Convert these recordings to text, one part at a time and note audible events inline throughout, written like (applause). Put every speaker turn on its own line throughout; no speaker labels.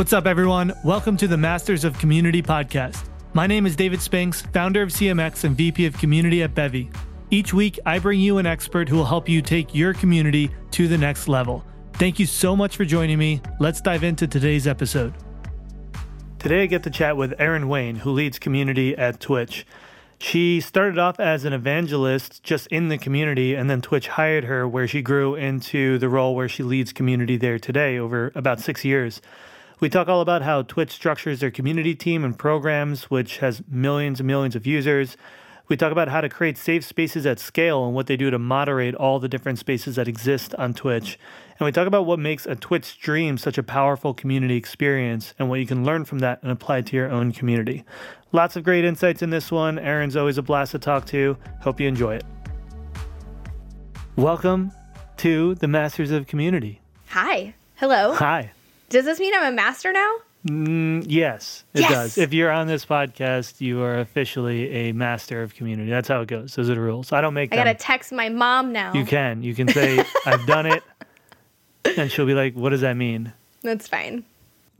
What's up, everyone? Welcome to the Masters of Community podcast. My name is David Spinks, founder of CMX and VP of Community at Bevy. Each week, I bring you an expert who will help you take your community to the next level. Thank you so much for joining me. Let's dive into today's episode. Today, I get to chat with Erin Wayne, who leads community at Twitch. She started off as an evangelist just in the community, and then Twitch hired her, where she grew into the role where she leads community there today over about six years. We talk all about how Twitch structures their community team and programs, which has millions and millions of users. We talk about how to create safe spaces at scale and what they do to moderate all the different spaces that exist on Twitch. And we talk about what makes a Twitch stream such a powerful community experience and what you can learn from that and apply to your own community. Lots of great insights in this one. Erin's always a blast to talk to. Hope you enjoy it. Welcome to the Masters of Community.
Hi. Hello.
Hi.
Does this mean I'm a master now?
Mm, yes, it
Yes!
does. If you're on this podcast, you are officially a master of community. That's how it goes. Those are the rules. I don't make
I
them.
gotta text my mom now.
You can. You can say, (laughs) I've done it. And she'll be like, What does that mean?
That's fine.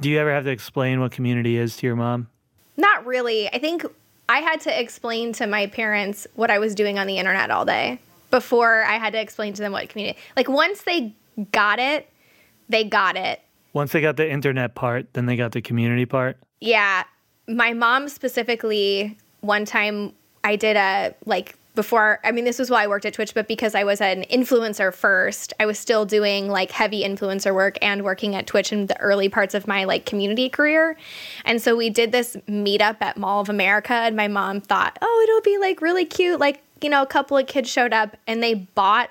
Do you ever have to explain what community is to your mom?
Not really. I think I had to explain to my parents what I was doing on the internet all day before I had to explain to them what community. Like once they got it, they got it.
Once they got the internet part, then they got the community part.
Yeah. My mom specifically, one time I did a like before, I mean, this was while I worked at Twitch, but because I was an influencer first, I was still doing like heavy influencer work and working at Twitch in the early parts of my like community career. And so we did this meetup at Mall of America, and my mom thought, oh, it'll be like really cute. Like, you know, a couple of kids showed up and they bought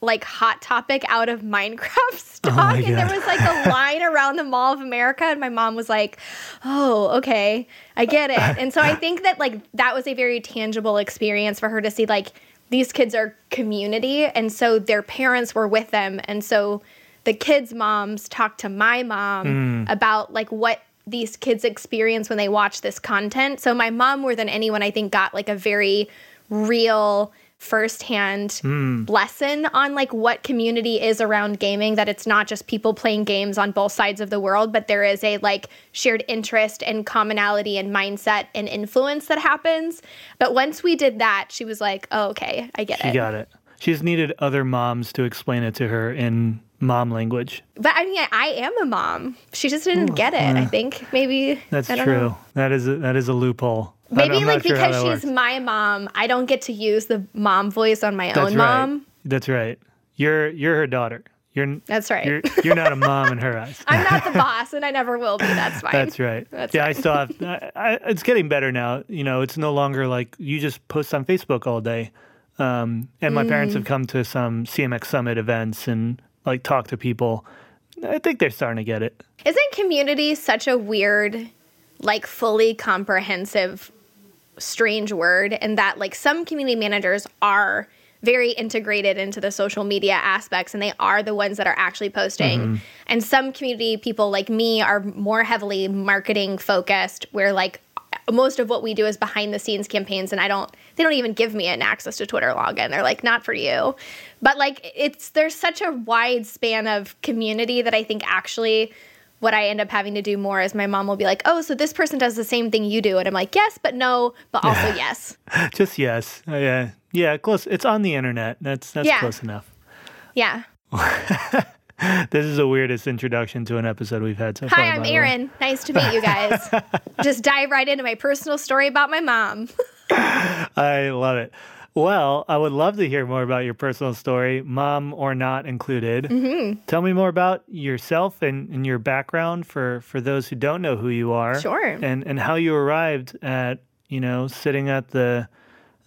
like Hot Topic out of Minecraft (laughs) oh stock.
my
and there was like a (laughs) line around the Mall of America. And my mom was like, oh, okay, I get it. And so I (laughs) think that like that was a very tangible experience for her to see like these kids are community. And so their parents were with them. And so the kids' moms talked to my mom mm. about like what these kids experience when they watch this content. So my mom, more than anyone, I think, got like a very real firsthand hmm. lesson on like what community is around gaming that it's not just people playing games on both sides of the world but there is a like shared interest and commonality and mindset and influence that happens but once we did that she was like oh okay i get
She
it she
got it. She just needed other moms to explain it to her in mom language.
but i mean i am a mom she just didn't get it i think maybe
That's
I
true.
know.
That is a, that is a loophole.
Maybe like
sure
because she's
works.
my mom i don't get to use the mom voice on my
That's
own
right.
mom
That's right. You're you're her daughter. You're
That's right.
You're you're not a mom in her eyes. (laughs)
i'm not the (laughs) boss and i never will be that's fine
That's right.
That's
yeah, I still have. (laughs) I, I, it's getting better now. You know, it's no longer like you just post on Facebook all day. Um, and my parents
Mm.
have come to some CMX Summit events and like talk to people. I think they're starting to get it.
Isn't community such a weird, like fully comprehensive, strange word? And that like some community managers are very integrated into the social media aspects and they are the ones that are actually posting. Mm-hmm. And some community people like me are more heavily marketing focused, where like most of what we do is behind the scenes campaigns and I don't they don't even give me an access to Twitter login. They're like not for you. But like it's there's such a wide span of community that I think actually what I end up having to do more is my mom will be like, "Oh, so this person does the same thing you do." And I'm like, "Yes, but no, but also yes." (laughs)
Just yes. Uh, yeah. Yeah. Close. It's on the internet. That's that's
Yeah.
close enough.
Yeah. (laughs)
This is the weirdest introduction to an episode we've had so far.
Hi, I'm
by the way.
Erin. Nice to meet you guys. (laughs) Just dive right into my personal story about my mom.
I love it. Well, I would love to hear more about your personal story, mom or not included. Mm-hmm. Tell me more about yourself and, and your background for, for those who don't know who you are.
Sure.
And and how you arrived at, you know, sitting at the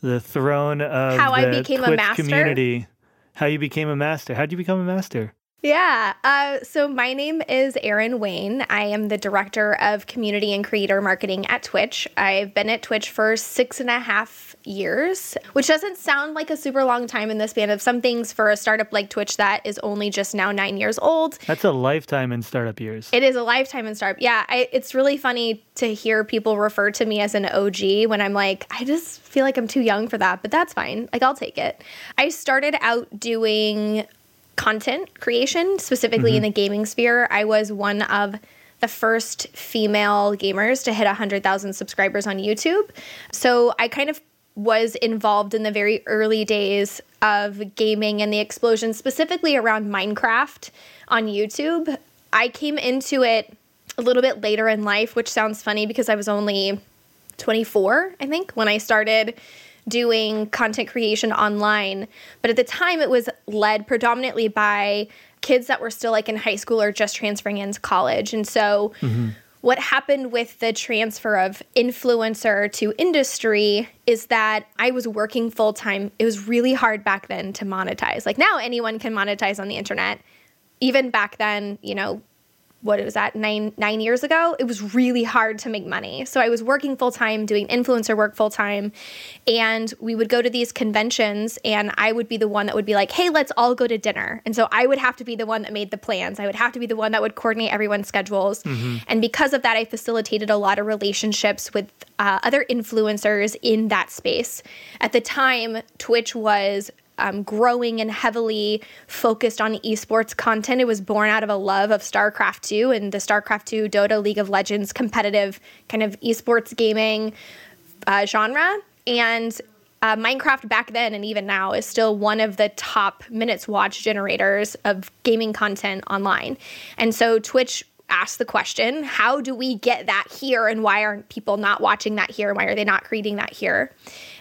the throne of
How I became a master?
community. How you became a master. How'd you become a master?
Yeah. Uh, so my name is Erin Wayne. I am the director of community and creator marketing at Twitch. I've been at Twitch for six and a half years, which doesn't sound like a super long time in the span of some things for a startup like Twitch that is only just now nine years old.
That's a lifetime in startup years.
It is a lifetime in startup. Yeah, I, it's really funny to hear people refer to me as an OG when I'm like, I just feel like I'm too young for that, but that's fine. Like, I'll take it. I started out doing content creation, specifically in mm-hmm. the gaming sphere. I was one of the first female gamers to hit 100,000 subscribers on YouTube. So I kind of was involved in the very early days of gaming and the explosion, specifically around Minecraft on YouTube. I came into it a little bit later in life, which sounds funny because I was only 24, I think, when I started doing content creation online. But at the time, it was led predominantly by kids that were still like in high school or just transferring into college. And so, mm-hmm. What happened with the transfer of influencer to industry is that I was working full time. It was really hard back then to monetize. Like now, anyone can monetize on the internet. Even back then, you know, what it was that nine nine years ago it was really hard to make money. So i was working full time doing influencer work full time and we would go to these conventions and i would be the one that would be like hey let's all go to dinner. And so i would have to be the one that made the plans. I would have to be the one that would coordinate everyone's schedules. Mm-hmm. and because of that i facilitated a lot of relationships with uh, other influencers in that space. At the time twitch was um, growing and heavily focused on esports content. It was born out of a love of StarCraft 2 and the StarCraft 2 Dota League of Legends competitive kind of esports gaming uh, genre. And uh, Minecraft back then and even now is still one of the top minutes watch generators of gaming content online. And so Twitch ask the question how do we get that here and why aren't people not watching that here why are they not creating that here?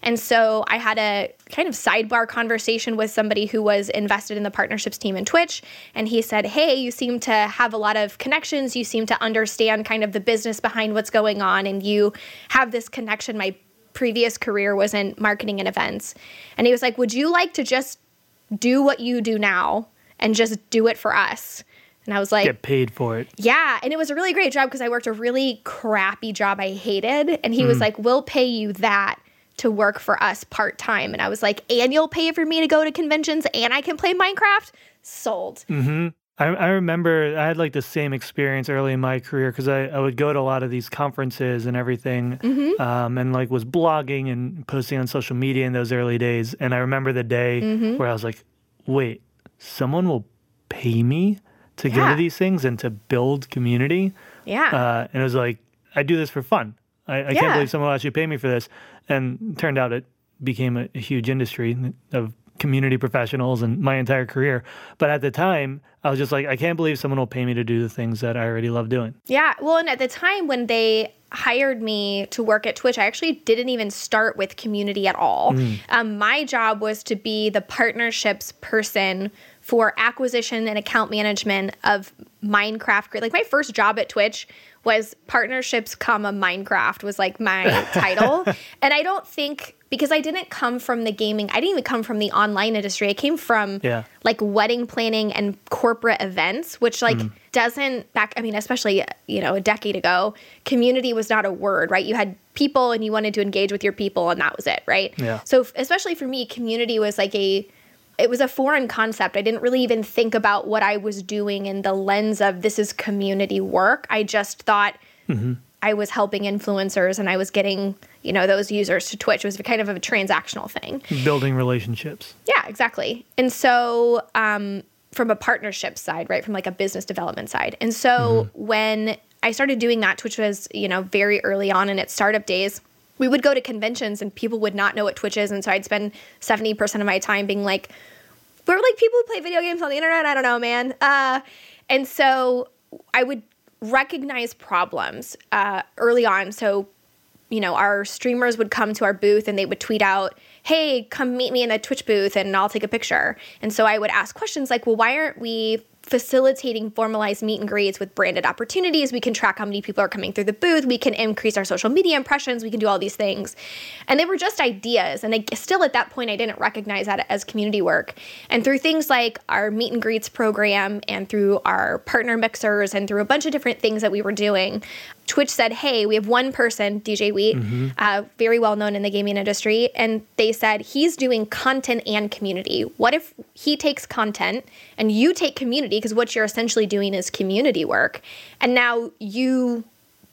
And so i had a kind of sidebar conversation with somebody who was invested in the partnerships team in twitch and he said hey you seem to have a lot of connections. You seem to understand kind of the business behind what's going on and you have this connection. My previous career was in marketing and events. And he was like would you like to just do what you do now and just do it for us and I was like,
get paid for it.
Yeah. And it was a really great job because I worked a really crappy job I hated. And he mm. was like, we'll pay you that to work for us part time. And I was like, and you'll pay for me to go to conventions and I can play Minecraft? Sold.
Mm-hmm. I, I remember I had like the same experience early in my career because I, I would go to a lot of these conferences and everything mm-hmm. um, and like was blogging and posting on social media in those early days. And I remember the day mm-hmm. where I was like, wait, someone will pay me to yeah. go to these things and to build community.
Yeah.
Uh, and it was like, I do this for fun. I, I yeah. can't believe someone will actually pay me for this. And turned out it became a, a huge industry of community professionals and my entire career. But at the time, I was just like, I can't believe someone will pay me to do the things that I already love doing.
Yeah. Well, and at the time when they hired me to work at Twitch, I actually didn't even start with community at all. Mm. Um, my job was to be the partnerships person for acquisition and account management of Minecraft. Like my first job at Twitch was partnerships, comma Minecraft was like my (laughs) title, and I don't think because I didn't come from the gaming, I didn't even come from the online industry. I came from yeah. like wedding planning and corporate events, which like mm. doesn't back. I mean, especially you know a decade ago, community was not a word, right? You had people and you wanted to engage with your people, and that was it, right?
Yeah.
So especially for me, community was like a it was a foreign concept. I didn't really even think about what I was doing in the lens of this is community work. I just thought mm-hmm. I was helping influencers and I was getting, you know, those users to Twitch. It was kind of a transactional thing.
Building relationships.
Yeah, exactly. And so, um, from a partnership side, right, from like a business development side. And so mm-hmm. when I started doing that, Twitch was, you know, very early on in its startup days we would go to conventions and people would not know what Twitch is. And so I'd spend 70% of my time being like, we're like people who play video games on the internet. I don't know, man. Uh, and so I would recognize problems uh, early on. So, you know, our streamers would come to our booth and they would tweet out, hey, come meet me in the Twitch booth and I'll take a picture. And so I would ask questions like, well, why aren't we facilitating formalized meet and greets with branded opportunities. We can track how many people are coming through the booth. We can increase our social media impressions. We can do all these things. And they were just ideas. And I, still at that point, I didn't recognize that as community work. And through things like our meet and greets program and through our partner mixers and through a bunch of different things that we were doing, Twitch said, "Hey, we have one person, DJ Wheat, mm-hmm. uh, very well known in the gaming industry, and they said he's doing content and community. What if he takes content and you take community? Because what you're essentially doing is community work, and now you."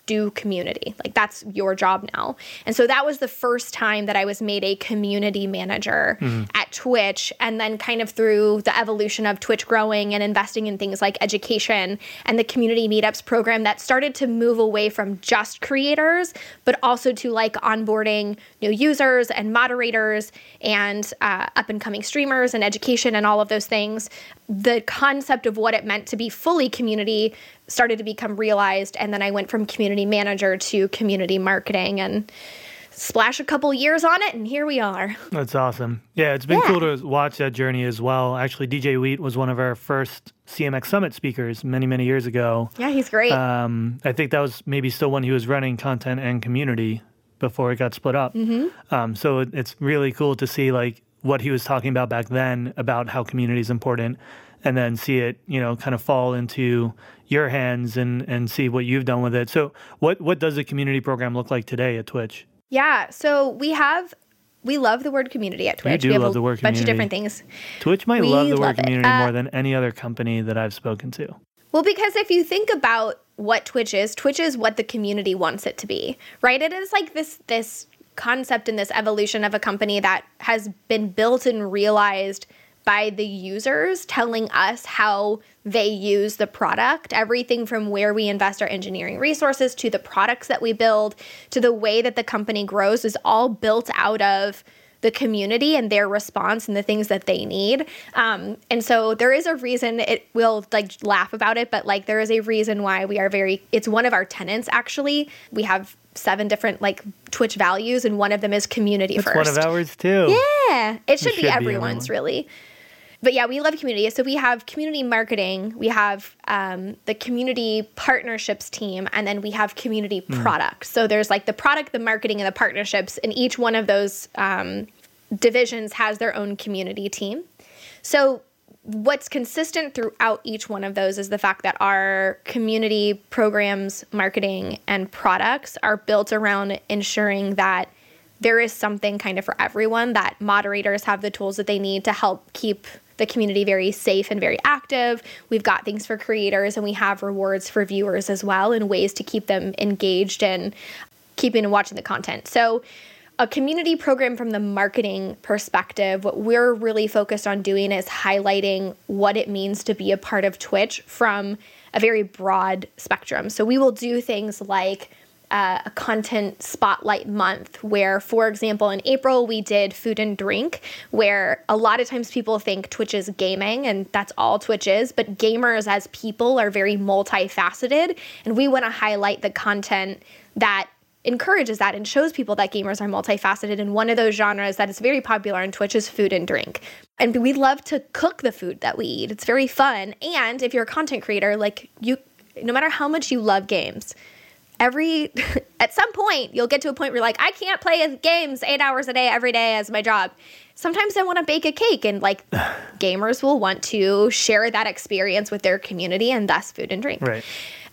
Do community. Like that's your job now. And so that was the first time that I was made a community manager mm-hmm. at Twitch. And then kind of through the evolution of Twitch growing and investing in things like education and the community meetups program that started to move away from just creators, but also to like onboarding new users and moderators and uh, up and coming streamers and education and all of those things. The concept of what it meant to be fully community started to become realized. And then I went from community manager to community marketing and splash a couple years on it, and here we are.
That's awesome. Yeah, it's been yeah. cool to watch that journey as well. Actually, DJ Wheat was one of our first CMX Summit speakers many, many years ago.
Yeah, he's great. Um,
I think that was maybe still when he was running content and community before it got split up. Mm-hmm. Um, so it, it's really cool to see like what he was talking about back then about how community is important and then see it, you know, kind of fall into your hands and and see what you've done with it. So, what what does a community program look like today at Twitch?
Yeah, so we have we love the word community at Twitch.
You do
we have
love the word community.
bunch of different things.
Twitch might we love the word community uh, more than any other company that I've spoken to.
Well, because if you think about what Twitch is, Twitch is what the community wants it to be, right? It is like this this concept and this evolution of a company that has been built and realized by the users telling us how they use the product. Everything from where we invest our engineering resources to the products that we build to the way that the company grows is all built out of the community and their response and the things that they need. Um, and so there is a reason it will like laugh about it, but like there is a reason why we are very, it's one of our tenants actually. We have seven different like Twitch values, and one of them is community
That's
first.
one of ours too.
Yeah, it should, it should be everyone's everyone. really but yeah, we love community. So we have community marketing, we have um, the community partnerships team, and then we have community mm. products. So there's like the product, the marketing, and the partnerships, and each one of those um, divisions has their own community team. So what's consistent throughout each one of those is the fact that our community programs, marketing, and products are built around ensuring that there is something kind of for everyone, that moderators have the tools that they need to help keep the community very safe and very active. We've got things for creators and we have rewards for viewers as well and ways to keep them engaged and keeping and watching the content. So a community program from the marketing perspective, what we're really focused on doing is highlighting what it means to be a part of Twitch from a very broad spectrum. So we will do things like uh, a content spotlight month where, for example, in April we did food and drink, where a lot of times people think Twitch is gaming and that's all Twitch is, but gamers as people are very multifaceted. And we want to highlight the content that encourages that and shows people that gamers are multifaceted. And one of those genres that is very popular on Twitch is food and drink. And we love to cook the food that we eat. It's very fun. And if you're a content creator, like you, no matter how much you love games, every (laughs) at some point you'll get to a point where you're like i can't play games eight hours a day every day as my job. Sometimes i want to bake a cake and like (sighs) gamers will want to share that experience with their community and thus food and drink.
Right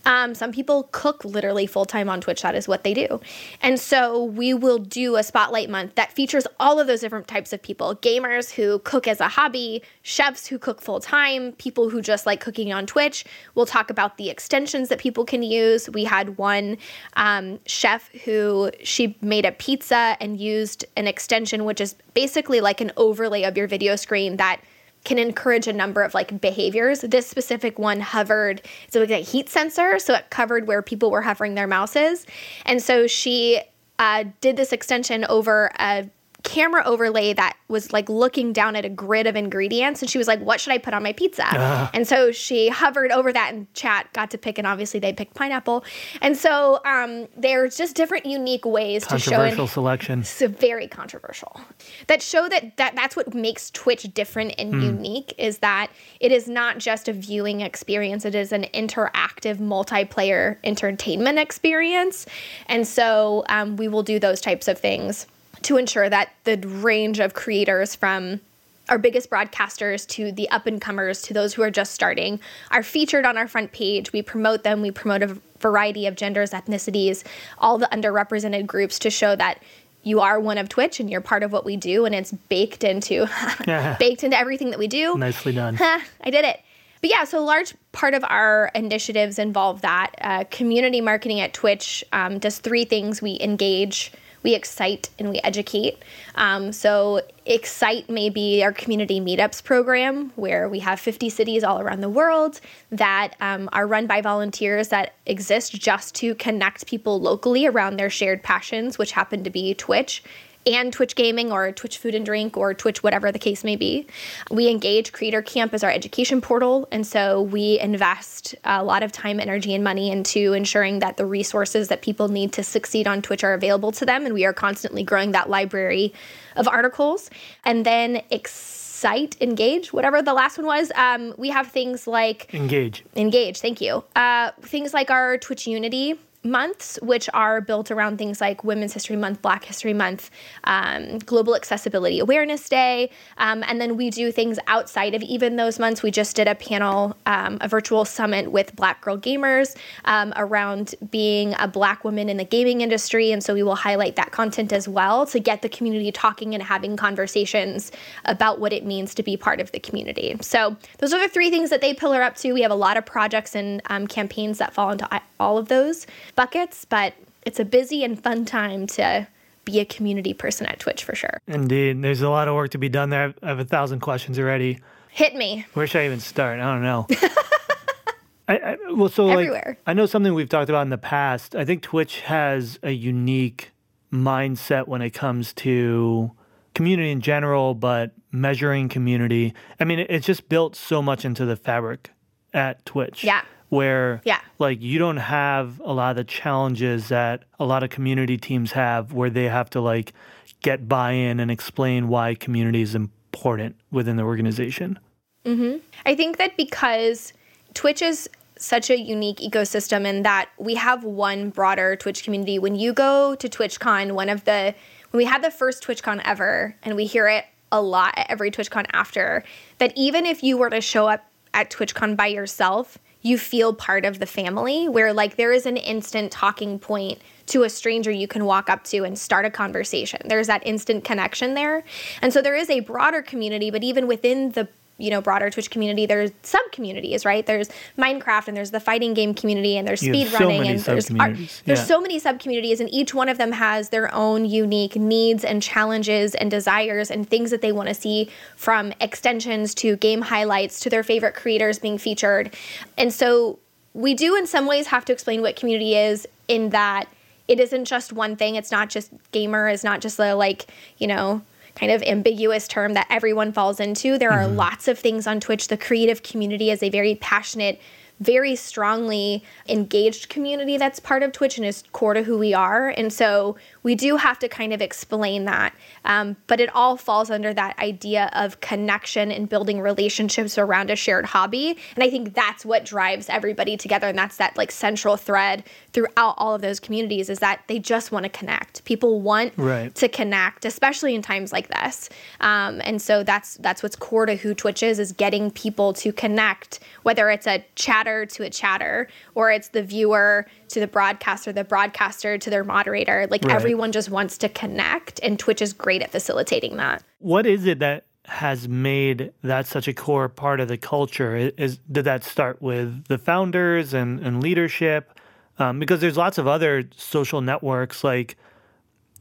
um, some people cook literally full time on Twitch. That is what they do. And so we will do a spotlight month that features all of those different types of people gamers who cook as a hobby, chefs who cook full time, people who just like cooking on Twitch. We'll talk about the extensions that people can use. We had one um, chef who she made a pizza and used an extension, which is basically like an overlay of your video screen that can encourage a number of like behaviors. This specific one hovered, so was a heat sensor, so it covered where people were hovering their mouses. And so she uh, did this extension over a camera overlay that was like looking down at a grid of ingredients and she was like what should i put on my pizza? Uh. and so she hovered over that and chat got to pick and obviously they picked pineapple. And so um, there's just different unique ways to show
controversial selection.
So very controversial. That show that, that that's what makes twitch different and mm. unique is that it is not just a viewing experience it is an interactive multiplayer entertainment experience. And so um, we will do those types of things to ensure that the range of creators from our biggest broadcasters to the up and comers to those who are just starting are featured on our front page. We promote them, we promote a variety of genders, ethnicities, all the underrepresented groups to show that you are one of Twitch and you're part of what we do and it's baked into (laughs) baked into everything that we do.
Nicely done. (laughs)
I did it but yeah, so a large part of our initiatives involve that. Uh, community marketing at Twitch um, does three things: we engage, we excite, and we educate. Um, so excite may be our community meetups program, where we have 50 cities all around the world that um, are run by volunteers that exist just to connect people locally around their shared passions, which happen to be Twitch and Twitch Gaming or Twitch Food and Drink or Twitch, whatever the case may be. We engage Creator Camp as our education portal. And so we invest a lot of time, energy, and money into ensuring that the resources that people need to succeed on Twitch are available to them. And we are constantly growing that library of articles. And then excite, engage, whatever the last one was. Um, we have things like
engage.
Engage, thank you. Uh, things like our Twitch Unity months, which are built around things like Women's History Month, Black History Month, um, Global Accessibility Awareness Day. Um, and then we do things outside of even those months. We just did a panel, um, a virtual summit with Black Girl Gamers um, around being a Black woman in the gaming industry. And so we will highlight that content as well to get the community talking and having conversations about what it means to be part of the community. So those are the three things that they pillar up to. We have a lot of projects and um, campaigns that fall into all of those buckets, but it's a busy and fun time to be a community person at Twitch for sure.
Indeed. There's a lot of work to be done there. I have a thousand questions already.
Hit me.
Where should I even start? I don't know. (laughs) I, I, well, so
Everywhere.
like, I know something we've talked about in the past. I think Twitch has a unique mindset when it comes to community in general, but measuring community. I mean, it's just built so much into the fabric at Twitch.
Yeah
where
yeah.
like you don't have a lot of the challenges that a lot of community teams have where they have to like get buy-in and explain why community is important within the organization.
Mm-hmm. I think that because Twitch is such a unique ecosystem in that we have one broader Twitch community. When you go to TwitchCon, one of the when we had the first TwitchCon ever, and we hear it a lot at every TwitchCon after, that even if you were to show up at TwitchCon by yourself, you feel part of the family where like there is an instant talking point to a stranger you can walk up to and start a conversation. There's that instant connection there. And so there is a broader community, but even within the you know broader Twitch community, there's sub communities, right? There's Minecraft and there's the fighting game community and there's speed running
so
and there's art. There's yeah. so many sub communities and each one of them has their own unique needs and challenges and desires and things that they want to see from extensions to game highlights to their favorite creators being featured. And so we do in some ways have to explain what community is in that it isn't just one thing. It's not just gamer, it's not just the like, you know, kind of ambiguous term that everyone falls into. There mm-hmm. are lots of things on Twitch. The creative community is a very passionate very strongly engaged community that's part of Twitch and is core to who we are. And so we do have to kind of explain that. Um, but it all falls under that idea of connection and building relationships around a shared hobby. And I think that's what drives everybody together. And that's that like central thread throughout all of those communities is that they just want to connect. People want
right.
to connect, especially in times like this. Um, and so that's that's what's core to who Twitch is, is getting people to connect, whether it's a chatter to a chatter or it's the viewer to the broadcaster, the broadcaster to their moderator. Like right. everyone just wants to connect, and Twitch is great at facilitating that.
What is it that has made that such a core part of the culture? Is did that start with the founders and, and leadership? Um, because there's lots of other social networks like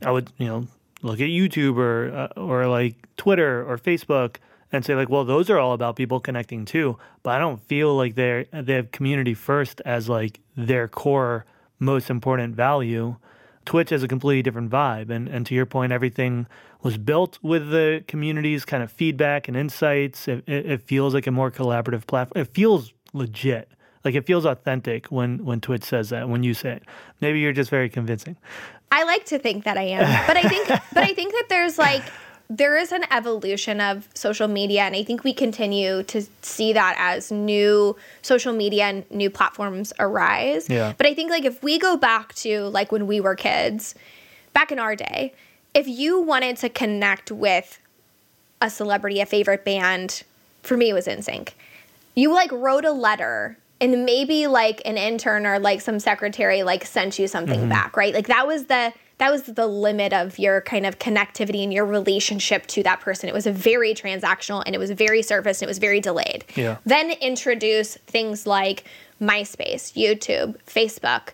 I would you know look at YouTube or uh, or like Twitter or Facebook and say like, well, those are all about people connecting too. But I don't feel like they're they have community first as like their core most important value. Twitch has a completely different vibe, and and to your point, everything was built with the community's kind of feedback and insights. It, it, it feels like a more collaborative platform. It feels legit. Like it feels authentic when when Twitch says that. When you say it, maybe you're just very convincing.
I like to think that I am, but I think but I think that there's like there is an evolution of social media and i think we continue to see that as new social media and new platforms arise
yeah.
but i think like if we go back to like when we were kids back in our day if you wanted to connect with a celebrity a favorite band for me it was NSYNC you like wrote a letter and maybe like an intern or like some secretary like sent you something mm-hmm. back right like that was the that was the limit of your kind of connectivity and your relationship to that person. It was a very transactional and it was very surface and it was very delayed.
Yeah.
Then introduce things like MySpace, YouTube, Facebook.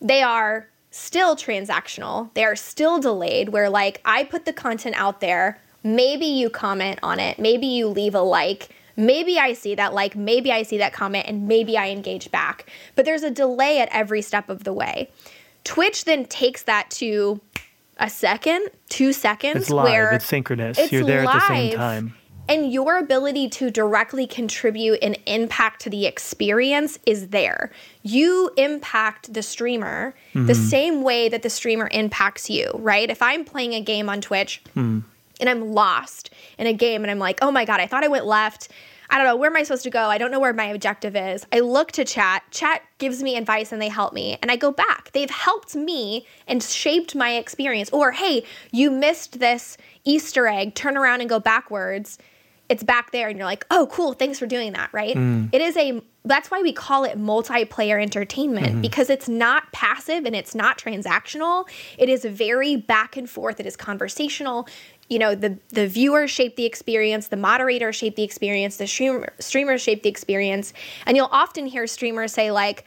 They are still transactional. They are still delayed where like I put the content out there, maybe you comment on it, maybe you leave a like, maybe I see that like, maybe I see that comment and maybe I engage back. But there's a delay at every step of the way. Twitch then takes that to a second, two seconds,
It's live.
where
It's synchronous.
it's
You're there at the same
live,
time.
And your ability to directly contribute an impact to the experience is there. You impact the streamer the mm-hmm. same way that the streamer impacts you, right? If I'm playing a game on Twitch mm. and I'm lost in a game and I'm like, oh my God, I thought I went left. I don't know, where am I supposed to go? I don't know where my objective is. I look to chat. Chat gives me advice and they help me. And I go back. They've helped me and shaped my experience. Or, hey, you missed this Easter egg. Turn around and go backwards. It's back there. And you're like, oh, cool. Thanks for doing that, right? Mm. It is a, that's why we call it multiplayer entertainment mm-hmm. because it's not passive and it's not transactional. It is very back and forth. It is conversational you know the the viewers shape the experience the moderators shape the experience the streamer, streamers shape the experience. And you'll often hear streamers say like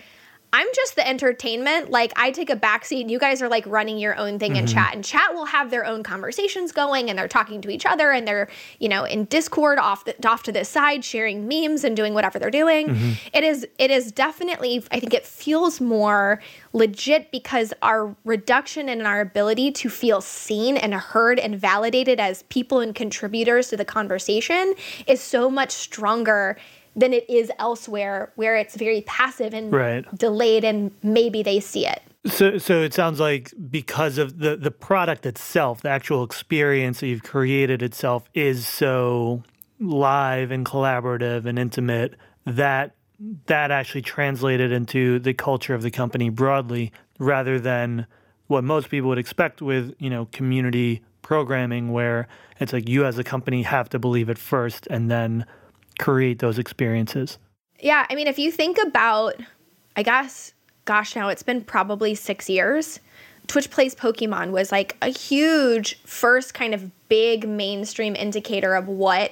i'm just the entertainment. Like i take a backseat. You guys are like running your own thing in mm-hmm. chat. And chat will have their own conversations going and they're talking to each other and they're you know in discord off the, off to the side sharing memes and doing whatever they're doing. Mm-hmm. It is it is definitely i think it feels more legit because our reduction in our ability to feel seen and heard and validated as people and contributors to the conversation is so much stronger than it is elsewhere where it's very passive and
Right.
delayed and maybe they see it.
So, so it sounds like because of the the product itself, the actual experience that you've created itself is so live and collaborative and intimate that that actually translated into the culture of the company broadly, rather than what most people would expect with you know community programming, where it's like you as a company have to believe it first and then create those experiences.
Yeah, I mean, if you think about, I guess, gosh, now it's been probably six years. Twitch Plays Pokemon was like a huge first kind of big mainstream indicator of what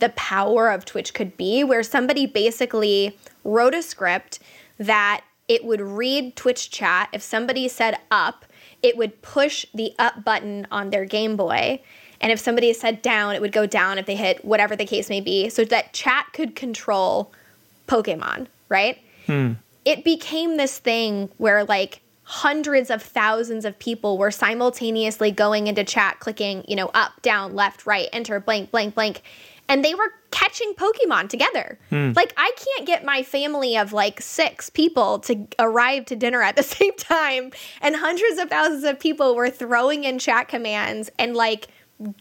the power of Twitch could be, where somebody basically wrote a script that it would read Twitch chat. If somebody said up, it would push the up button on their Game Boy. And if somebody said down, it would go down if they hit whatever the case may be, so that chat could control Pokemon, right? Hmm. It became this thing where like hundreds of thousands of people were simultaneously going into chat, clicking, you know, up, down, left, right, enter, blank, blank, blank. And they were catching Pokemon together. Hmm. Like, I can't get my family of like six people to arrive to dinner at the (laughs) same time. And hundreds of thousands of people were throwing in chat commands and like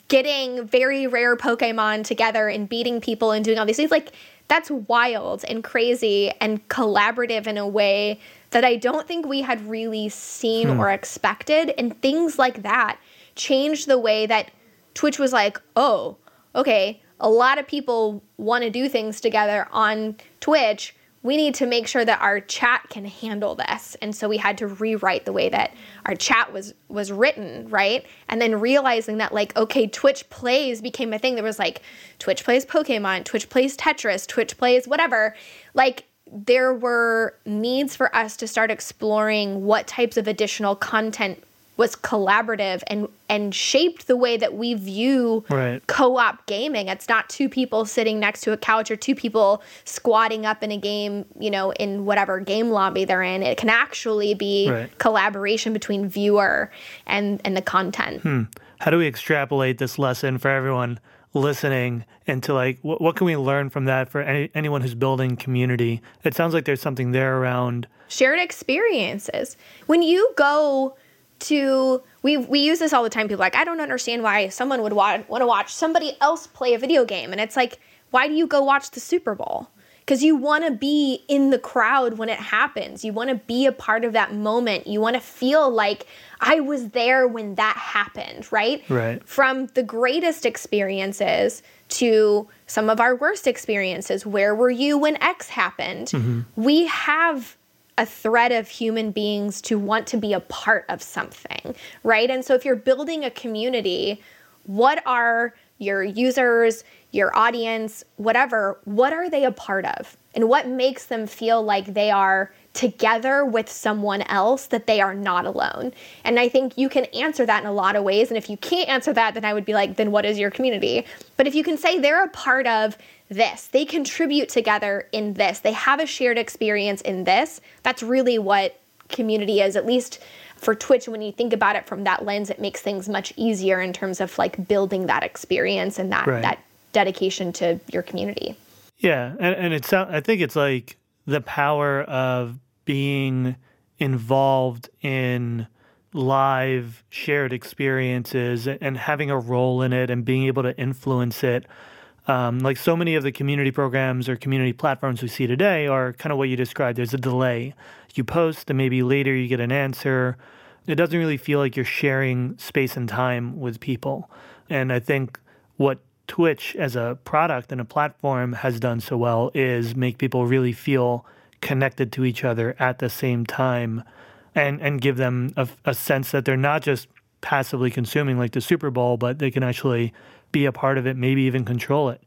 getting very rare Pokemon together and beating people and doing all these things. Like, that's wild and crazy and collaborative in a way that I don't think we had really seen hmm. or expected. And things like that changed the way that Twitch was like, oh, okay, a lot of people want to do things together on Twitch. We need to make sure that our chat can handle this. And so we had to rewrite the way that our chat was was written, right? And then realizing that like, okay, Twitch plays became a thing. There was like Twitch plays Pokemon, Twitch plays Tetris, Twitch plays whatever. Like there were needs for us to start exploring what types of additional content was collaborative and and shaped the way that we view
Right.
co-op gaming. It's not two people sitting next to a couch or two people squatting up in a game, you know, in whatever game lobby they're in. It can actually be
Right.
collaboration between viewer and and the content. Hmm.
how do we extrapolate this lesson for everyone listening into like what, what can we learn from that for any, anyone who's building community it sounds like there's something there around
shared experiences. When you go to we we use this all the time. People are like I don't understand why someone would wa- want to watch somebody else play a video game, and it's like why do you go watch the Super Bowl? Because you want to be in the crowd when it happens. You want to be a part of that moment. You want to feel like I was there when that happened, right?
Right.
From the greatest experiences to some of our worst experiences. Where were you when X happened? Mm-hmm. We have a thread of human beings to want to be a part of something, right? And so if you're building a community, what are your users, your audience, whatever, what are they a part of? And what makes them feel like they are together with someone else that they are not alone? And I think you can answer that in a lot of ways. And if you can't answer that, then I would be like, then what is your community? But if you can say they're a part of this, they contribute together in this, they have a shared experience in this, that's really what community is, at least for Twitch, when you think about it from that lens, it makes things much easier in terms of like building that experience and that right. that dedication to your community.
Yeah, and, and it's I think it's like the power of being involved in live shared experiences and having a role in it and being able to influence it. Um, like so many of the community programs or community platforms we see today are kind of what you described. There's a delay. You post, and maybe later you get an answer. It doesn't really feel like you're sharing space and time with people. And I think what Twitch as a product and a platform has done so well is make people really feel connected to each other at the same time and, and give them a, a sense that they're not just passively consuming like the Super Bowl, but they can actually be a part of it, maybe even control it.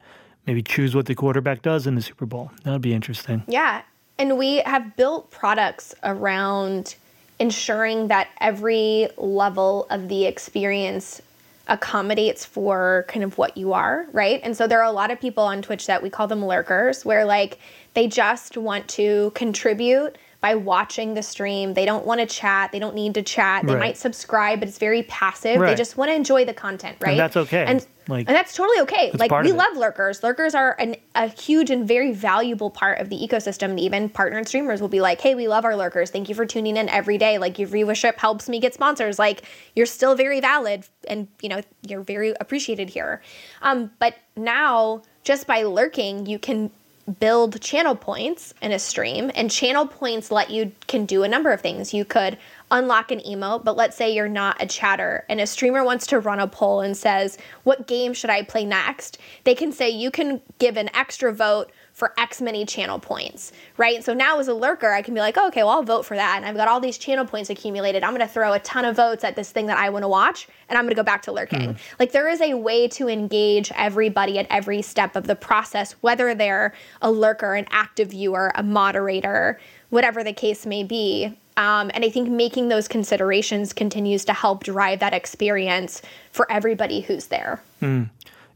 Maybe choose what the quarterback does in the Super Bowl. That would be interesting.
Yeah. And we have built products around ensuring that every level of the experience accommodates for kind of what you are, right? And so there are a lot of people on Twitch that we call them lurkers, where like they just want to contribute by watching the stream. They don't want to chat. They don't need to chat. They right. might subscribe, but it's very passive. Right. They just want to enjoy the content, right?
And that's okay.
And, like, and that's totally okay. Like we love lurkers. Lurkers are an, a huge and very valuable part of the ecosystem. And Even partner and streamers will be like, "Hey, we love our lurkers. Thank you for tuning in every day. Like your viewership helps me get sponsors. Like you're still very valid, and you know you're very appreciated here." Um, but now, just by lurking, you can build channel points in a stream and channel points let you can do a number of things you could unlock an emote but let's say you're not a chatter and a streamer wants to run a poll and says what game should i play next they can say you can give an extra vote for X many channel points, right? So now as a lurker, I can be like, oh, okay, well, I'll vote for that. And I've got all these channel points accumulated. I'm going to throw a ton of votes at this thing that I want to watch, and I'm going to go back to lurking. Mm. Like there is a way to engage everybody at every step of the process, whether they're a lurker, an active viewer, a moderator, whatever the case may be. Um, and I think making those considerations continues to help drive that experience for everybody who's there.
Mm.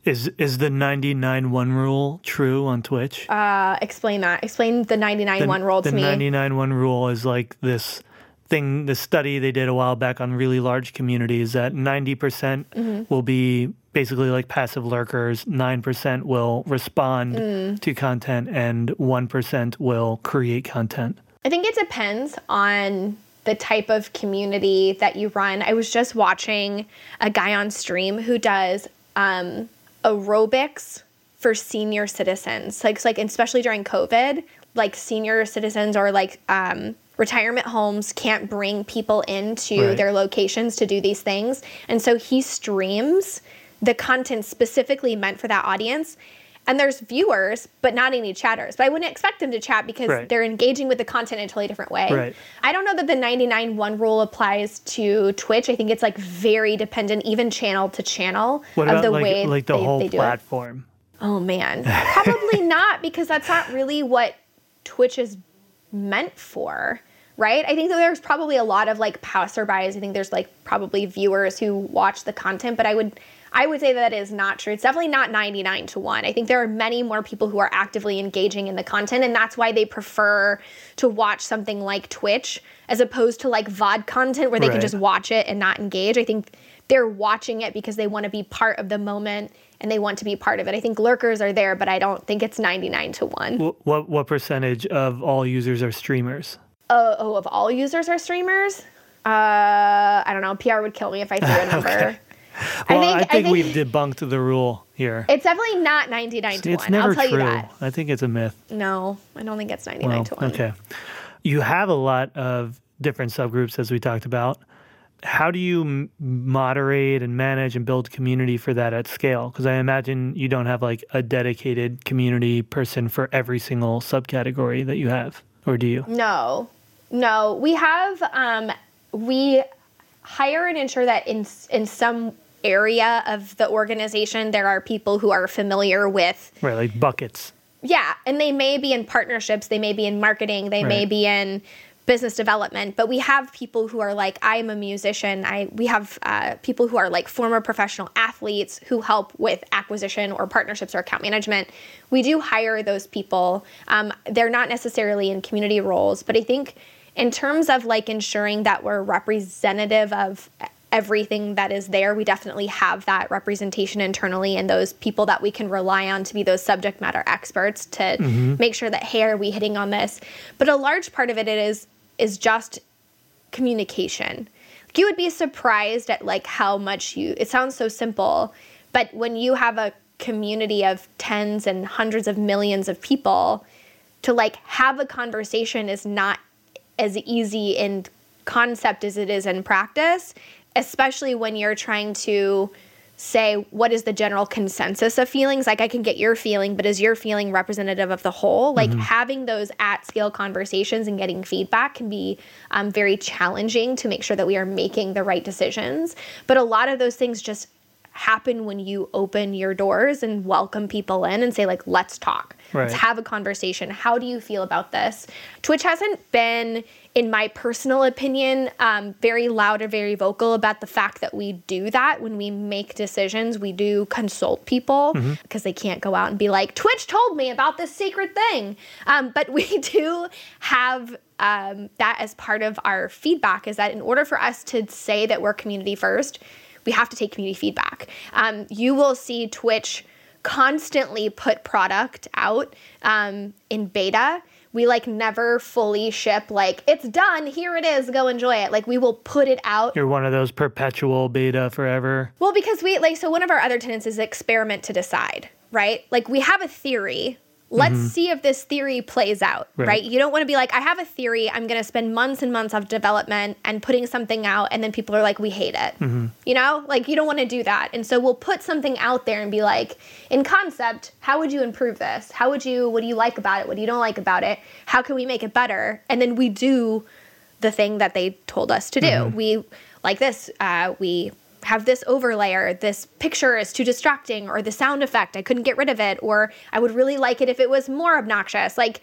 Is is the 99 1 rule true on Twitch?
Uh, explain that. Explain the 99 1 rule to
the
me.
The 99 1 rule is like this thing, the study they did a while back on really large communities that 90% mm hmm will be basically like passive lurkers, 9% will respond mm. to content, and 1% will create content.
I think it depends on the type of community that you run. I was just watching a guy on stream who does um, aerobics for senior citizens. Like, like especially during COVID, like senior citizens or like um, retirement homes can't bring people into right. their locations to do these things. And so he streams the content specifically meant for that audience. And there's viewers, but not any chatters. But I wouldn't expect them to chat because right. they're engaging with the content in a totally different way.
Right.
I don't know that the 99 1 rule applies to Twitch. I think it's like very dependent, even channel to channel,
what
of the
like,
way
like the
they,
whole
they
platform.
It. Oh man, (laughs) probably not because that's not really what Twitch is meant for right? I think that there's probably a lot of like passerbys. I think there's like probably viewers who watch the content, but I would I would say that is not true. It's definitely not 99 to 1. I think there are many more people who are actively engaging in the content, and that's why they prefer to watch something like Twitch as opposed to like VOD content where they right. can just watch it and not engage. I think they're watching it because they want to be part of the moment and they want to be part of it. I think lurkers are there, but I don't think it's 99 to 1.
What, what percentage of all users are streamers?
Uh, oh, of all users are streamers? Uh, I don't know. PR would kill me if I threw a (laughs) number. okay.
Well, I think, I think, I think we've debunked the rule here.
It's definitely not 99 to
it's
1.
never
I'll tell
true.
you that.
I think it's a myth.
No, I don't think it's 99 well, to 1.
Okay. You have a lot of different subgroups, as we talked about. How do you m- moderate and manage and build community for that at scale? Because I imagine you don't have like a dedicated community person for every single subcategory that you have, or do you?
No. No, we have um, we hire and ensure that in in some area of the organization there are people who are familiar with
right like buckets.
Yeah and they may be in partnerships they may be in marketing they right. may be in business development but we have people who are like i'm a musician. I we have uh, people who are like former professional athletes who help with acquisition or partnerships or account management. We do hire those people. Um, they're not necessarily in community roles but i think in terms of like ensuring that we're representative of everything that is there. We definitely have that representation internally and those people that we can rely on to be those subject matter experts to mm-hmm. make sure that hey, are we hitting on this? But a large part of it is is just communication. Like you would be surprised at like how much you it sounds so simple, but when you have a community of tens and hundreds of millions of people to like have a conversation is not as easy in concept as it is in practice especially when you're trying to say what is the general consensus of feelings? Like i can get your feeling but is your feeling representative of the whole? Like mm-hmm. having those at scale conversations and getting feedback can be um, very challenging to make sure that we are making the right decisions. But a lot of those things just happen when you open your doors and welcome people in and say like let's talk right. let's have a conversation how do you feel about this twitch hasn't been in my personal opinion, um, very loud or very vocal about the fact that we do that when we make decisions. We do consult people because mm-hmm. they can't go out and be like, Twitch told me about this secret thing. Um, but (laughs) we do have um, that as part of our feedback is that in order for us to say that we're community first, we have to take community feedback. Um, you will see Twitch constantly put product out um, in beta. We like never fully ship like it's done here it is go enjoy it. Like we will put it out.
You're one of those perpetual beta forever?
Well because we like so one of our other tenants is experiment to decide right? Like we have a theory let's mm-hmm. see if this theory plays out, right? right? You don't want to be like, I have a theory, I'm going to spend months and months of development and putting something out, and then people are like, we hate it. Mm-hmm. You know, like you don't want to do that. And so we'll put something out there and be like, in concept, how would you improve this? How would you, what do you like about it? What do you don't like about it? How can we make it better? And then we do the thing that they told us to do. Mm-hmm. We, like this, uh, we have this overlayer, this picture is too distracting, or the sound effect, I couldn't get rid of it, or I would really like it if it was more obnoxious. Like,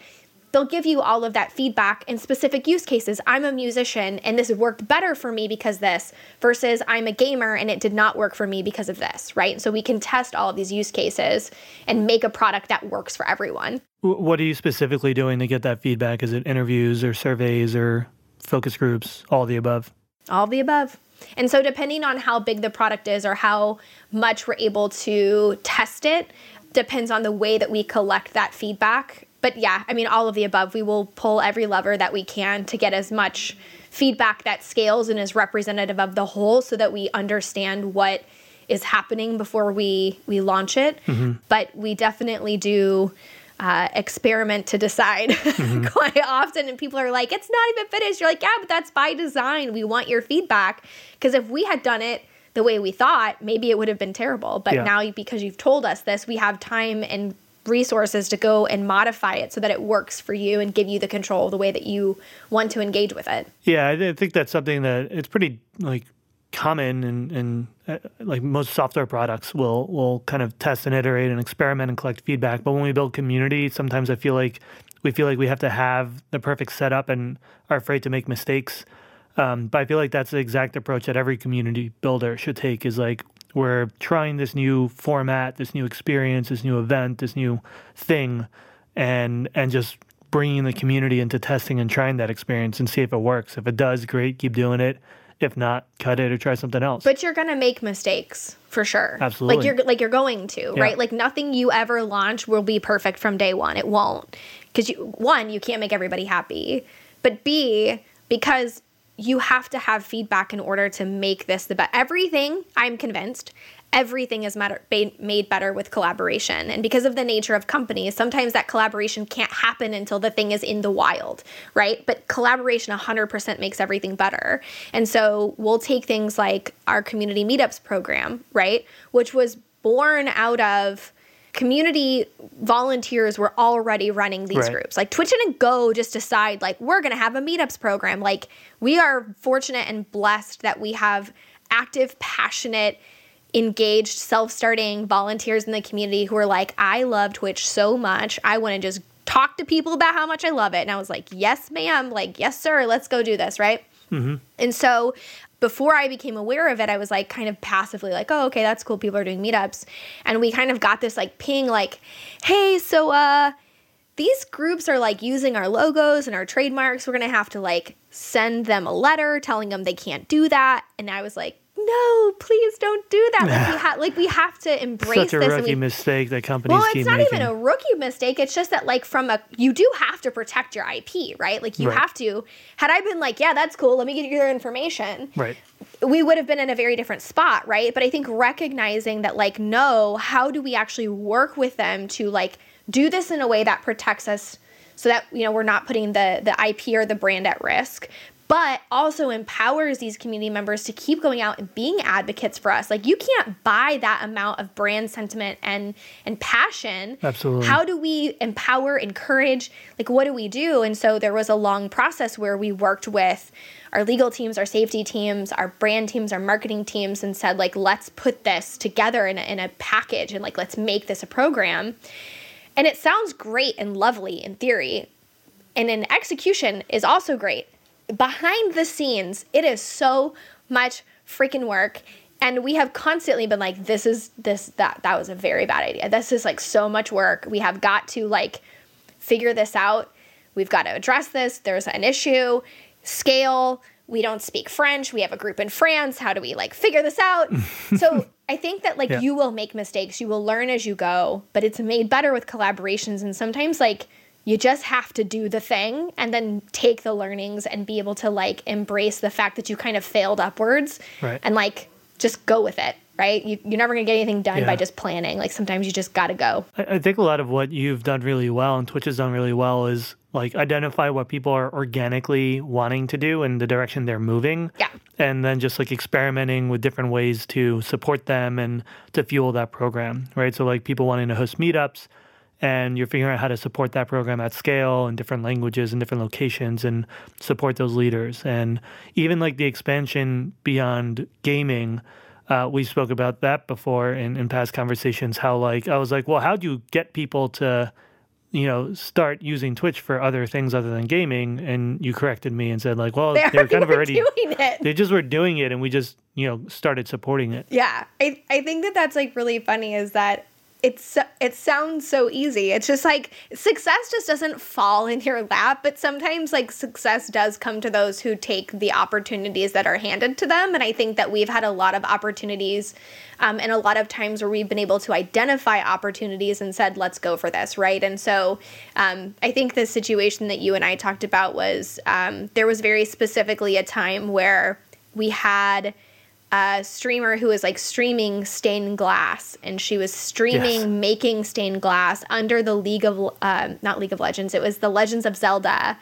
they'll give you all of that feedback in specific use cases. I'm a musician and this worked better for me because this, versus I'm a gamer and it did not work for me because of this, right? So we can test all of these use cases and make a product that works for everyone.
What are you specifically doing to get that feedback? Is it interviews or surveys or focus groups, all the above?
All the above. And so, depending on how big the product is or how much we're able to test it, depends on the way that we collect that feedback. But yeah, I mean, all of the above. We will pull every lever that we can to get as much feedback that scales and is representative of the whole so that we understand what is happening before we we launch it mm-hmm. but we definitely do uh, experiment to decide (laughs) mm-hmm. quite often. And people are like, it's not even finished. You're like, yeah, but that's by design. We want your feedback. Because if we had done it the way we thought, maybe it would have been terrible. But yeah. now, because you've told us this, we have time and resources to go and modify it so that it works for you and give you the control the way that you want to engage with it.
Yeah, I think that's something that it's pretty like common and, and uh, like most software products will will kind of test and iterate and experiment and collect feedback. But when we build community, sometimes I feel like we feel like we have to have the perfect setup and are afraid to make mistakes. Um, but I feel like that's the exact approach that every community builder should take. Is like we're trying this new format, this new experience, this new event, this new thing, and and just bringing the community into testing and trying that experience and see if it works. If it does, great, keep doing it if not, cut it or try something else.
But you're gonna make mistakes for sure.
Absolutely.
Like you're like you're going to, yeah. right? Like nothing you ever launch will be perfect from day one. It won't. Because you one, you can't make everybody happy. But B, because you have to have feedback in order to make this the best. Everything, I'm convinced, everything is matter, made better with collaboration. And because of the nature of companies, sometimes that collaboration can't happen until the thing is in the wild, right? But collaboration 100% makes everything better. And so we'll take things like our community meetups program, right? Which was born out of community volunteers were already running these
Right.
groups. Like Twitch didn't go just decide like we're going to have a meetups program. Like we are fortunate and blessed that we have active, passionate, engaged, self-starting volunteers in the community who are like I love Twitch so much. I want to just talk to people about how much I love it. And I was like, "Yes, ma'am." Like, "Yes, sir. Let's go do this." Right? And so before I became aware of it, I was like kind of passively like, oh, okay, that's cool. People are doing meetups. And we kind of got this like ping like, hey, so uh these groups are like using our logos and our trademarks. We're gonna have to like send them a letter telling them they can't do that. And I was like, no, please don't do that. Like we (sighs) have like we have to embrace
Such a
this.
rookie
we-
mistake that companies
well, it's not
making.
even a rookie mistake. It's just that, like, from a, you do have to protect your IP, right? Like, you
Right.
have to. Had I been like, yeah, that's cool, let me get your information,
right.
we would have been in a very different spot, right? But I think recognizing that, like, no, how do we actually work with them to, like, do this in a way that protects us so that, you know, we're not putting the, the IP or the brand at risk, but also empowers these community members to keep going out and being advocates for us. Like, you can't buy that amount of brand sentiment and, and passion.
Absolutely.
How do we empower, encourage? Like, what do we do? And so there was a long process where we worked with our legal teams, our safety teams, our brand teams, our marketing teams, and said, like, let's put this together in a, in a package and, like, let's make this a program. And it sounds great and lovely in theory, and in execution is also great. Behind the scenes, it is so much freaking work. And we have constantly been like, this is this that that was a very bad idea. This is like so much work. We have got to like figure this out. We've got to address this. There's an issue. Scale. We don't speak French. We have a group in France. How do we like figure this out? (laughs) so I think that like
Yeah.
you will make mistakes. You will learn as you go, but it's made better with collaborations. And sometimes like you just have to do the thing and then take the learnings and be able to like embrace the fact that you kind of failed upwards
Right.
and like just go with it. Right? You, you're never gonna get anything done
Yeah.
by just planning. Like sometimes you just gotta go.
I, I think a lot of what you've done really well and Twitch has done really well is like identify what people are organically wanting to do and the direction they're moving.
Yeah.
And then just like experimenting with different ways to support them and to fuel that program, right? So like people wanting to host meetups and you're figuring out how to support that program at scale in different languages and different locations and support those leaders. And even like the expansion beyond gaming, uh, we spoke about that before in, in past conversations. How like I was like, well, how do you get people to, you know, start using Twitch for other things other than gaming? And you corrected me and said like, well,
They
they were kind of already (laughs)
doing it.
they just were doing it, and we just you know started supporting it.
Yeah, I, I think that that's like really funny is that it's it sounds so easy. It's just like success just doesn't fall in your lap, but sometimes like success does come to those who take the opportunities that are handed to them. And I think that we've had a lot of opportunities um, and a lot of times where we've been able to identify opportunities and said, let's go for this, right? And so um, I think the situation that you and I talked about was um, there was very specifically a time where we had a streamer who was like streaming stained glass and she was streaming
Yes.
making stained glass under the league of um, not league of legends it was the legends of zelda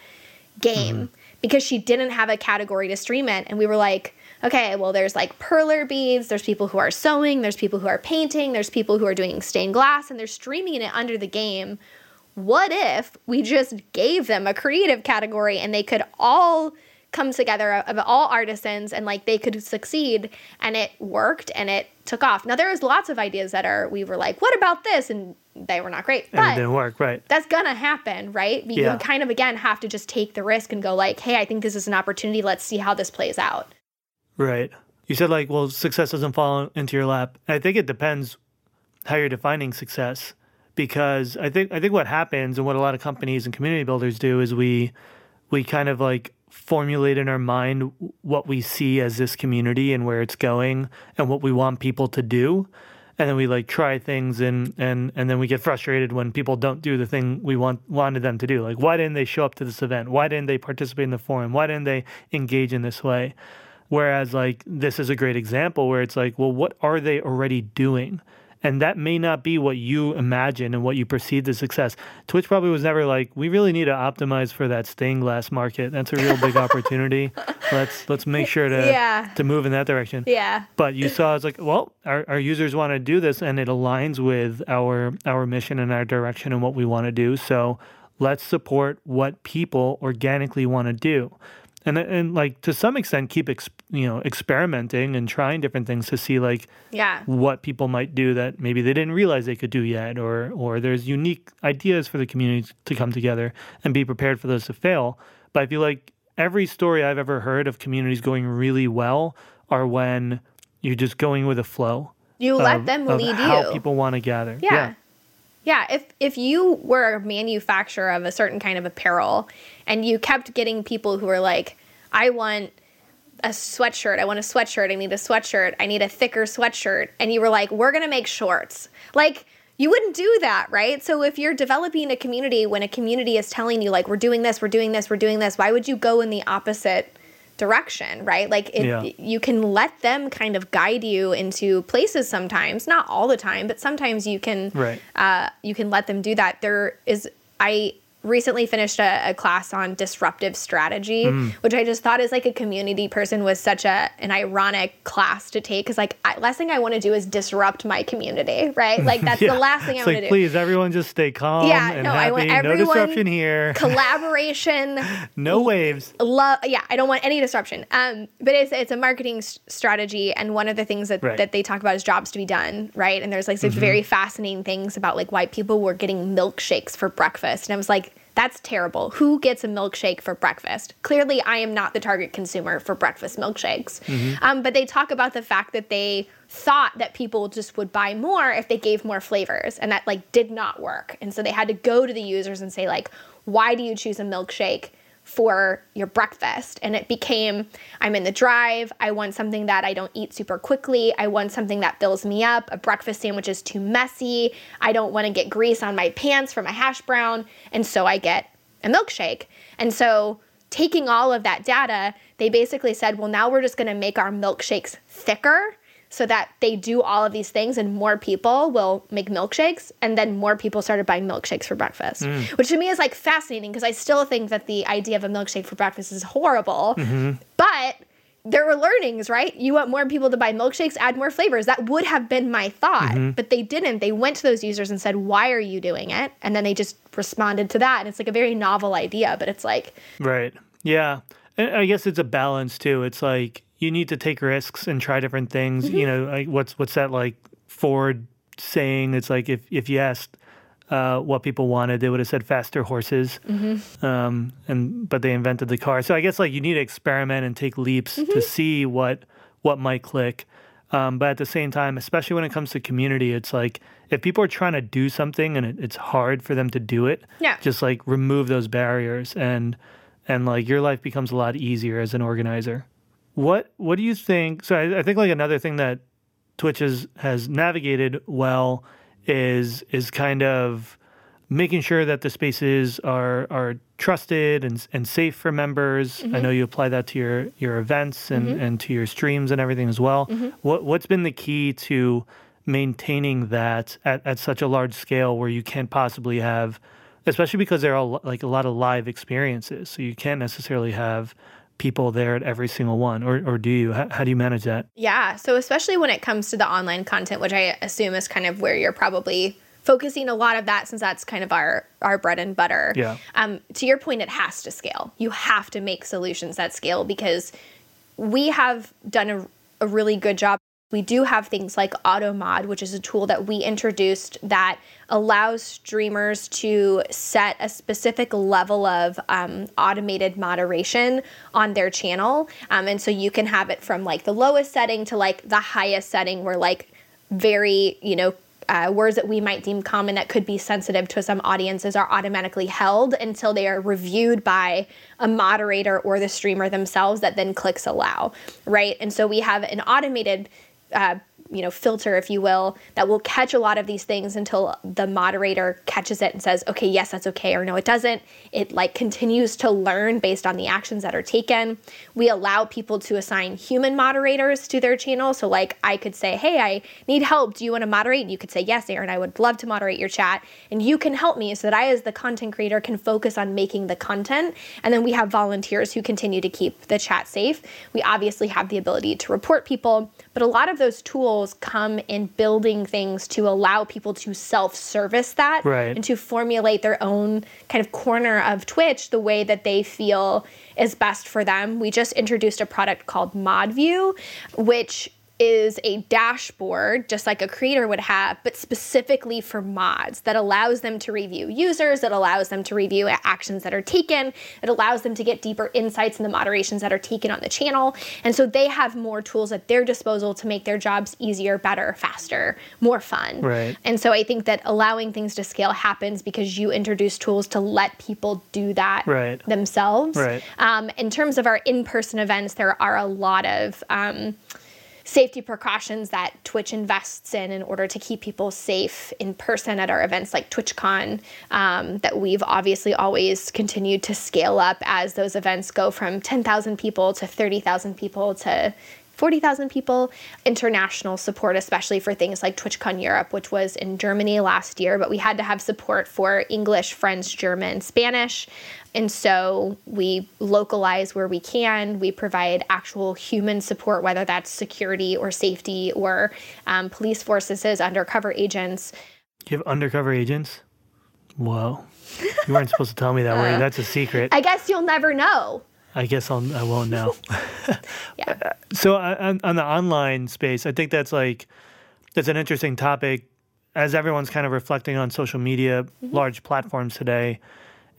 game. Because she didn't have a category to stream it and we were like okay well there's like perler beads there's people who are sewing there's people who are painting there's people who are doing stained glass and they're streaming it under the game. What if we just gave them a creative category and they could all come together of all artisans and like they could succeed and it worked and it took off now there was lots of ideas that are we were like what about this and they were not great
And it didn't work, right?
that's gonna happen right you
Yeah.
kind of again have to just take the risk and go like hey i think this is an opportunity let's see how this plays out
Right. You said like, well, success doesn't fall into your lap. I think it depends how you're defining success, because I think I think what happens and what a lot of companies and community builders do is we we kind of like formulate in our mind what we see as this community and where it's going and what we want people to do. And then we like try things and and and then we get frustrated when people don't do the thing we want wanted them to do. Like why didn't they show up to this event? Why didn't they participate in the forum? Why didn't they engage in this way? Whereas like this is a great example where it's like well what are they already doing and that may not be what you imagine and what you perceive as success. Twitch probably was never like, we really need to optimize for that stained glass market. That's a real big opportunity. (laughs) Let's let's make sure to
Yeah.
to move in that direction.
Yeah.
But you saw it's like, well, our, our users want to do this and it aligns with our our mission and our direction and what we want to do. So let's support what people organically want to do. And, and like to some extent keep ex, you know experimenting and trying different things to see like
Yeah.
what people might do that maybe they didn't realize they could do yet or or there's unique ideas for the community to come together and be prepared for those to fail but i feel like every story i've ever heard of communities going really well are when you're just going with a flow
You let them
of
lead
how
you.
people want to gather
Yeah. Yeah, if if you were a manufacturer of a certain kind of apparel and you kept getting people who were like, I want a sweatshirt, I want a sweatshirt, I need a sweatshirt, I need a thicker sweatshirt, and you were like, we're gonna make shorts. Like you wouldn't do that, right? So if you're developing a community when a community is telling you like we're doing this, we're doing this, we're doing this, why would you go in the opposite direction, right? Like it,
Yeah.
you can let them kind of guide you into places sometimes, not all the time, but sometimes you can
Right.
uh, you can let them do that. There is I recently finished a, a class on disruptive strategy,
Mm.
which I just thought as like a community person was such a an ironic class to take because like I, last thing I want to do is disrupt my community, right? Like that's (laughs)
Yeah.
the last thing I
it's
want
like
to do.
please everyone just stay calm
Yeah,
and
no, I
happy
want
no disruption here (laughs)
Collaboration,
no waves
love yeah i don't want any disruption um but it's it's a marketing s- strategy and one of the things that
Right. Mm-hmm.
that they talk about is jobs to be done right and there's like some very fascinating things about like why people were getting milkshakes for breakfast and i was like that's terrible. Who gets a milkshake for breakfast? Clearly i am not the target consumer for breakfast milkshakes.
Mm-hmm.
um, but they talk about the fact that they thought that people just would buy more if they gave more flavors and that like did not work. And so they had to go to the users and say like why do you choose a milkshake for your breakfast. And it became I'm in the drive. I want something that I don't eat super quickly. I want something that fills me up. A breakfast sandwich is too messy. I don't want to get grease on my pants from a hash brown. And so I get a milkshake. And so taking all of that data, they basically said, well, now we're just going to make our milkshakes thicker so that they do all of these things and more people will make milkshakes and then more people started buying milkshakes for breakfast mm. which to me is like fascinating because i still think that the idea of a milkshake for breakfast is horrible. Mm-hmm. But there were learnings right? You want more people to buy milkshakes add more flavors. That would have been my thought mm-hmm. but they didn't. They went to those users and said why are you doing it? And then they just responded to that and it's like a very novel idea but it's like
Right. Yeah. And I guess it's a balance too. It's like you need to take risks and try different things.
Mm-hmm.
You know, like what's what's that like Ford saying? It's like if if you asked uh, what people wanted, they would have said faster horses.
Mm-hmm.
Um, and but they invented the car. So I guess like you need to experiment and take leaps
Mm-hmm.
to see what what might click. Um, but at the same time, especially when it comes to community, it's like if people are trying to do something and it, it's hard for them to do it,
Yeah.
just like remove those barriers and and like your life becomes a lot easier as an organizer. What what do you think? So I, I think like another thing that Twitch has, has navigated well is is kind of making sure that the spaces are are trusted and and safe for members. I know mm-hmm. you apply that to your your events and, mm-hmm. and to your streams and everything as well. Mm-hmm. What what's been the key to maintaining that at, at such a large scale where you can't possibly have especially because there are all like a lot of live experiences so you can't necessarily have people there at every single one or, or do you how, how do you manage that
Yeah. So especially when it comes to the online content, which I assume is kind of where you're probably focusing a lot of that since that's kind of our our bread and butter.
Yeah.
Um, to your point, it has to scale. You have to make solutions that scale because we have done a, a really good job. We do have things like AutoMod, which is a tool that we introduced that allows streamers to set a specific level of um, automated moderation on their channel. Um, and so you can have it from like the lowest setting to like the highest setting where like very, you know, uh, words that we might deem common that could be sensitive to some audiences are automatically held until they are reviewed by a moderator or the streamer themselves that then clicks allow, right? And so we have an automated uh, you know filter if you will that will catch a lot of these things until the moderator catches it and says okay yes that's okay or no it doesn't. It like continues to learn based on the actions that are taken. We allow people to assign human moderators to their channel. So like i could say hey i need help. Do you want to moderate? And you could say yes Erin i would love to moderate your chat. And you can help me so that i as the content creator can focus on making the content. And then we have volunteers who continue to keep the chat safe. We obviously have the ability to report people but a lot of those tools come in building things to allow people to self service that
right.
and to formulate their own kind of corner of Twitch the way that they feel is best for them. We just introduced a product called ModView, which is a dashboard, just like a creator would have, but specifically for mods that allows them to review users, that allows them to review actions that are taken, it allows them to get deeper insights in the moderations that are taken on the channel. And so they have more tools at their disposal to make their jobs easier, better, faster, more fun.
Right.
And so I think that allowing things to scale happens because you introduce tools to let people do that
right.
themselves.
Right.
Um, in terms of our in person events, there are a lot of. Um, safety precautions that Twitch invests in in order to keep people safe in person at our events like TwitchCon um, that we've obviously always continued to scale up as those events go from 10,000 people to 30,000 people to 40,000 people. International support, especially for things like TwitchCon Europe, which was in Germany last year, but we had to have support for English, French, German, Spanish. And so we localize where we can. We provide actual human support, whether that's security or safety or um, police forces, as undercover agents.
You have undercover agents? Whoa. You weren't supposed to tell me that, were you? That's a secret.
I guess you'll never know.
I guess I'll, I won't know. (laughs)
yeah.
So on, on the online space, I think that's like that's an interesting topic as everyone's kind of reflecting on social media, mm-hmm. large platforms today,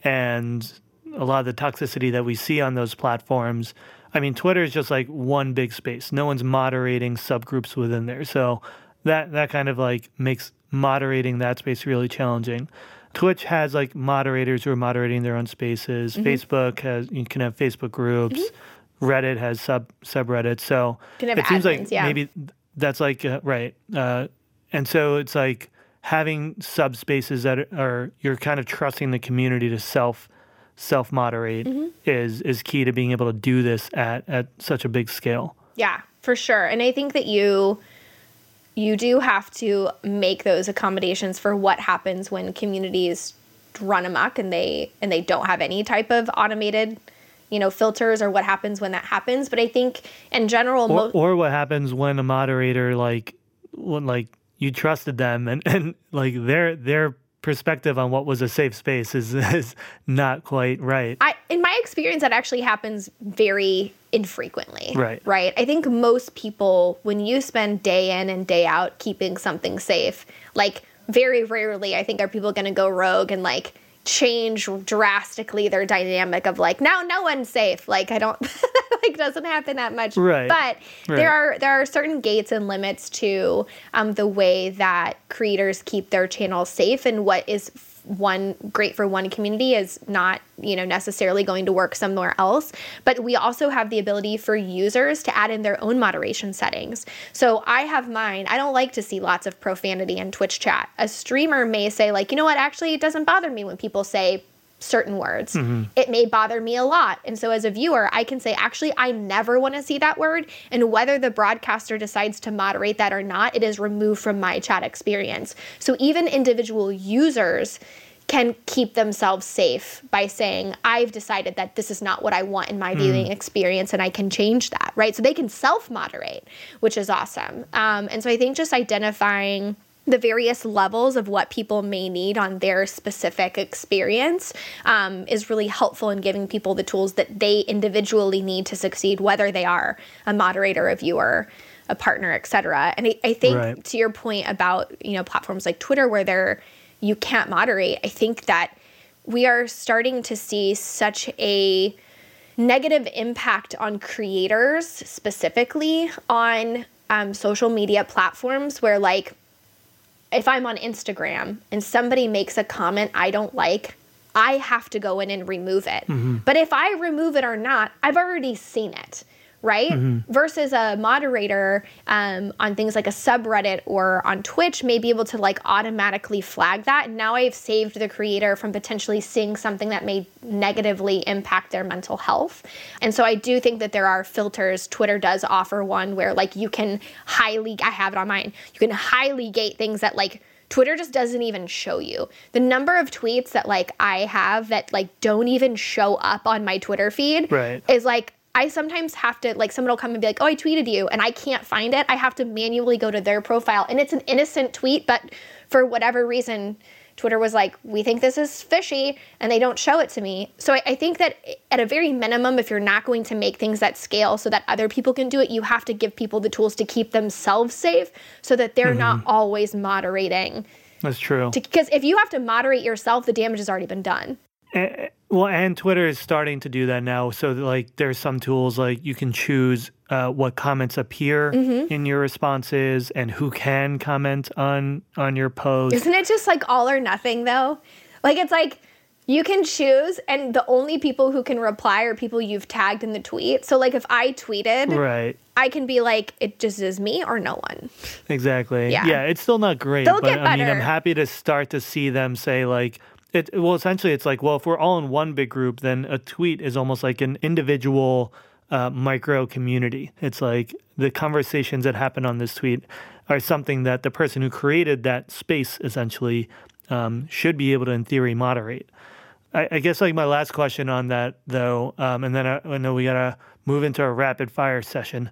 and a lot of the toxicity that we see on those platforms. I mean, Twitter is just like one big space. No one's moderating subgroups within there. So that that kind of like makes moderating that space really challenging. Twitch has like moderators who are moderating their own spaces. Mm-hmm. Facebook has you can have Facebook groups. Mm-hmm. Reddit has sub subreddits. So
it
seems
like
yeah. maybe that's like uh, right. Uh, and so it's like having subspaces that are you're kind of trusting the community to self self moderate mm-hmm. is is key to being able to do this at at such a big scale.
Yeah, for sure. And I think that you you do have to make those accommodations for what happens when communities run amok and they and they don't have any type of automated you know filters or what happens when that happens. But i think in general
or, mo- or what happens when a moderator like when like you trusted them and and like their their perspective on what was a safe space is (laughs) is not quite right.
I in my experience that actually happens very infrequently.
Right.
Right. I think most people when you spend day in and day out keeping something safe, like very rarely I think are people going to go rogue and like change drastically their dynamic of like now no one's safe. Like i don't (laughs) like doesn't happen that much.
Right.
But
right.
there are there are certain gates and limits to um, the way that creators keep their channels safe and what is one great for one community is not you know necessarily going to work somewhere else. But we also have the ability for users to add in their own moderation settings. So i have mine. I don't like to see lots of profanity in twitch chat. A streamer may say like you know what? Actually it doesn't bother me when people say certain words. Mm-hmm. It may bother me a lot. And so as a viewer, I can say, actually, I never want to see that word. And whether the broadcaster decides to moderate that or not, it is removed from my chat experience. So even individual users can keep themselves safe by saying, I've decided that this is not what I want in my mm. viewing experience and I can change that, right? So they can self moderate, which is awesome. Um, and so I think just identifying the various levels of what people may need on their specific experience um, is really helpful in giving people the tools that they individually need to succeed, whether they are a moderator, a viewer, a partner, etc. And I, I think right. to your point about you know platforms like Twitter where they're you can't moderate, I think that we are starting to see such a negative impact on creators specifically on um, social media platforms where like if I'm on Instagram and somebody makes a comment I don't like, I have to go in and remove it. Mm-hmm. But if I remove it or not, I've already seen it, right? Mm-hmm. Versus a moderator um, on things like a subreddit or on Twitch may be able to like automatically flag that. And now I've saved the creator from potentially seeing something that may negatively impact their mental health. And so I do think that there are filters. Twitter does offer one where like you can highly, I have it on mine, you can highly gate things that like Twitter just doesn't even show you. The number of tweets that like I have that like don't even show up on my Twitter feed
right.
is like I sometimes have to like someone will come and be like, "Oh, I tweeted you," and I can't find it. I have to manually go to their profile, and it's an innocent tweet, but for whatever reason, Twitter was like, "We think this is fishy," and they don't show it to me. So I, I think that at a very minimum, if you're not going to make things that scale so that other people can do it, you have to give people the tools to keep themselves safe, so that they're mm-hmm. not always moderating.
That's true.
Because if you have to moderate yourself, the damage has already been done.
And, well, and Twitter is starting to do that now. So, like, there's some tools like you can choose uh, what comments appear mm-hmm. in your responses and who can comment on on your post.
Isn't it just like all or nothing though? Like, it's like you can choose, and the only people who can reply are people you've tagged in the tweet. So, like, if I tweeted,
right.
I can be like, it just is me or no one.
Exactly. Yeah. Yeah. It's still not great,
They'll
but
I
mean, I'm happy to start to see them say like, it, well, essentially, it's like, well, if we're all in one big group, then a tweet is almost like an individual uh, micro community. It's like the conversations that happen on this tweet are something that the person who created that space essentially um, should be able to, in theory, moderate. I, I, guess like my last question on that, though, um, and then I, I know we gotta move into a rapid fire session.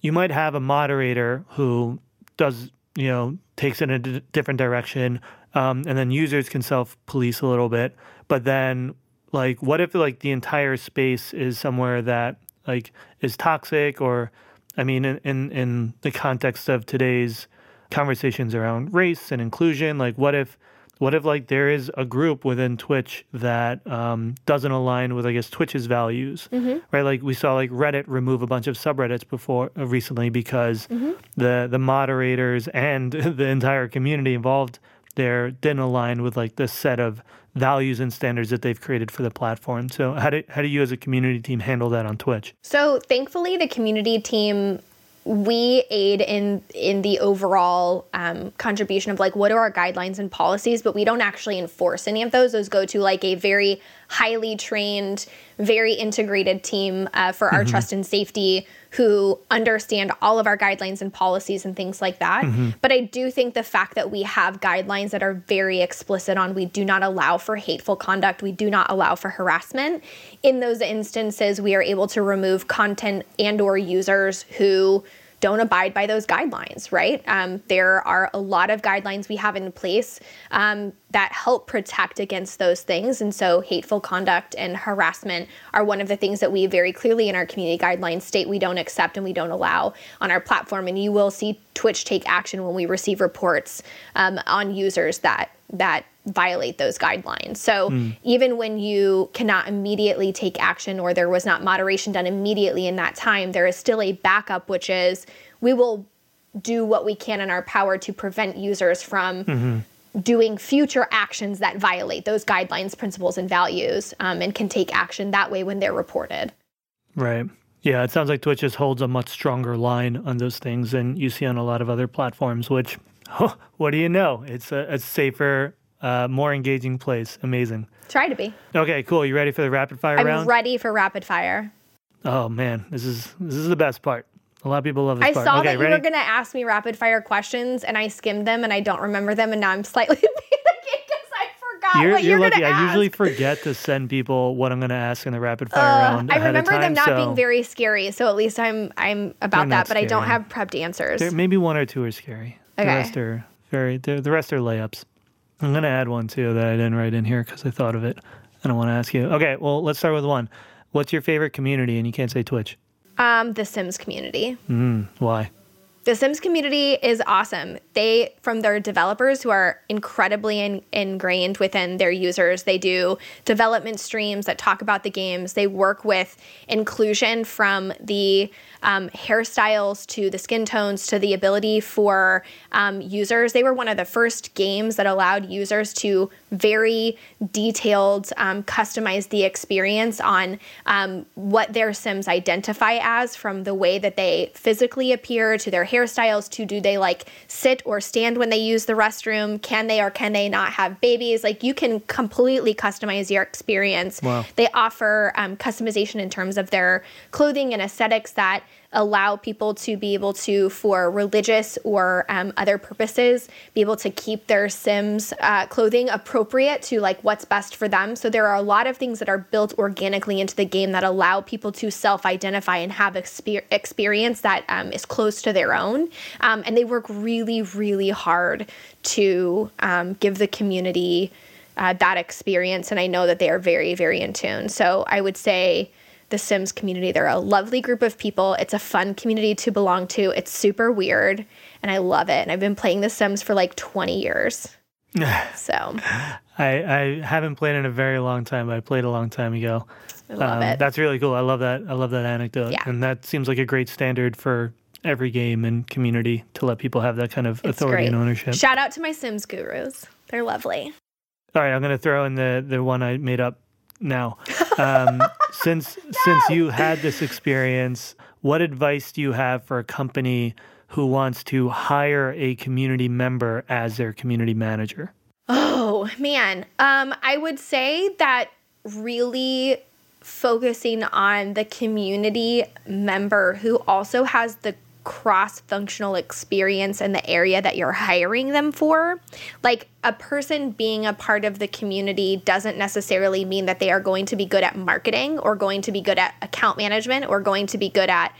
You might have a moderator who does, you know, takes it in a d- different direction, um, and then users can self police a little bit. But then, like, what if like the entire space is somewhere that like is toxic, or I mean, in in, in the context of today's conversations around race and inclusion, like, what if what if like there is a group within Twitch that um, doesn't align with I guess Twitch's values, mm-hmm. right? Like we saw like Reddit remove a bunch of subreddits before uh, recently because mm-hmm. the the moderators and (laughs) the entire community involved there didn't align with like the set of values and standards that they've created for the platform. So how do how do you as a community team handle that on Twitch?
So thankfully the community team we aid in in the overall um, contribution of like what are our guidelines and policies but we don't actually enforce any of those those go to like a very highly trained very integrated team uh, for our mm-hmm. trust and safety who understand all of our guidelines and policies and things like that mm-hmm. but i do think the fact that we have guidelines that are very explicit on we do not allow for hateful conduct we do not allow for harassment in those instances we are able to remove content and or users who don't abide by those guidelines, right? Um, there are a lot of guidelines we have in place um, that help protect against those things. And so, hateful conduct and harassment are one of the things that we very clearly in our community guidelines state we don't accept and we don't allow on our platform. And you will see Twitch take action when we receive reports um, on users that that violate those guidelines. So mm. even when you cannot immediately take action or there was not moderation done immediately in that time, there is still a backup, which is we will do what we can in our power to prevent users from mm-hmm. doing future actions that violate those guidelines, principles, and values, um, and can take action that way when they're reported.
Right. Yeah, it sounds like Twitch just holds a much stronger line on those things than you see on a lot of other platforms, which, (laughs) oh, what do you know? It's a, a safer uh, more engaging place. Amazing.
Try to be.
Okay, cool. You ready for the rapid fire
I'm
round?
I'm ready for rapid fire.
Oh man, this is this is the best part. A lot of people love this
I
part.
saw
okay,
that you were going to ask me rapid fire questions, and I skimmed them, and I don't remember them, and now I'm slightly (laughs) panicking because I forgot
you're,
what you're,
you're lucky.
I
usually forget to send people what I'm going to ask in the rapid fire uh, round.
I remember
time,
them not
so
being very scary, so at least I'm I'm about that. But scary. I don't have prepped answers.
There, maybe one or two are scary.
Okay.
The rest are very. The rest are layups. I'm going to add one too that I didn't write in here because I thought of it and I want to ask you. Okay, well, let's start with one. What's your favorite community? And you can't say Twitch.
Um, the Sims community.
Mm, why?
The Sims community is awesome. They, from their developers who are incredibly in, ingrained within their users, they do development streams that talk about the games. They work with inclusion from the um, hairstyles to the skin tones to the ability for um, users. They were one of the first games that allowed users to very detailed, um, customize the experience on um, what their Sims identify as from the way that they physically appear to their hairstyles to do they like sit or stand when they use the restroom? Can they or can they not have babies? Like you can completely customize your experience.
Wow.
They offer um, customization in terms of their clothing and aesthetics that allow people to be able to, for religious or um, other purposes, be able to keep their Sims uh, clothing appropriate to like what's best for them. So there are a lot of things that are built organically into the game that allow people to self-identify and have exper- experience that um, is close to their own. Um, and they work really, really hard to um, give the community. Uh, that experience, and I know that they are very, very in tune. So I would say the Sims community. They're a lovely group of people. It's a fun community to belong to. It's super weird and I love it. And I've been playing The Sims for like 20 years. (laughs) so
I, I haven't played in a very long time. but I played a long time ago.
I love
Um,
it.
That's really cool. I love that. I love that anecdote.
Yeah.
And that seems like a great standard for every game and community to let people have that kind of
It's
authority
great.
and ownership.
Shout out to my Sims gurus. They're lovely.
All right, I'm going to throw in the the one I made up now. Um, (laughs) since since you had this experience, what advice do you have for a company who wants to hire a community member as their community manager?
Oh man, um, I would say that really focusing on the community member who also has the cross functional experience in the area that you're hiring them for. Like a person being a part of the community doesn't necessarily mean that they are going to be good at marketing or going to be good at account management or going to be good at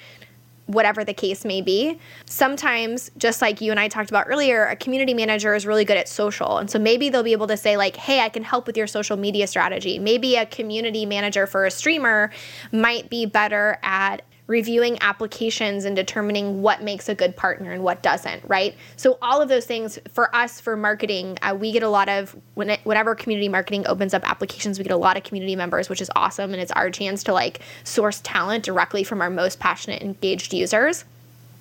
whatever the case may be. Sometimes, just like you and I talked about earlier, a community manager is really good at social. And so maybe they'll be able to say, like, hey, I can help with your social media strategy. Maybe a community manager for a streamer might be better at reviewing applications and determining what makes a good partner and what doesn't, right? So all of those things for us for marketing, uh, we get a lot of when it, whenever community marketing opens up applications, we get a lot of community members, which is awesome, and it's our chance to like source talent directly from our most passionate, engaged users.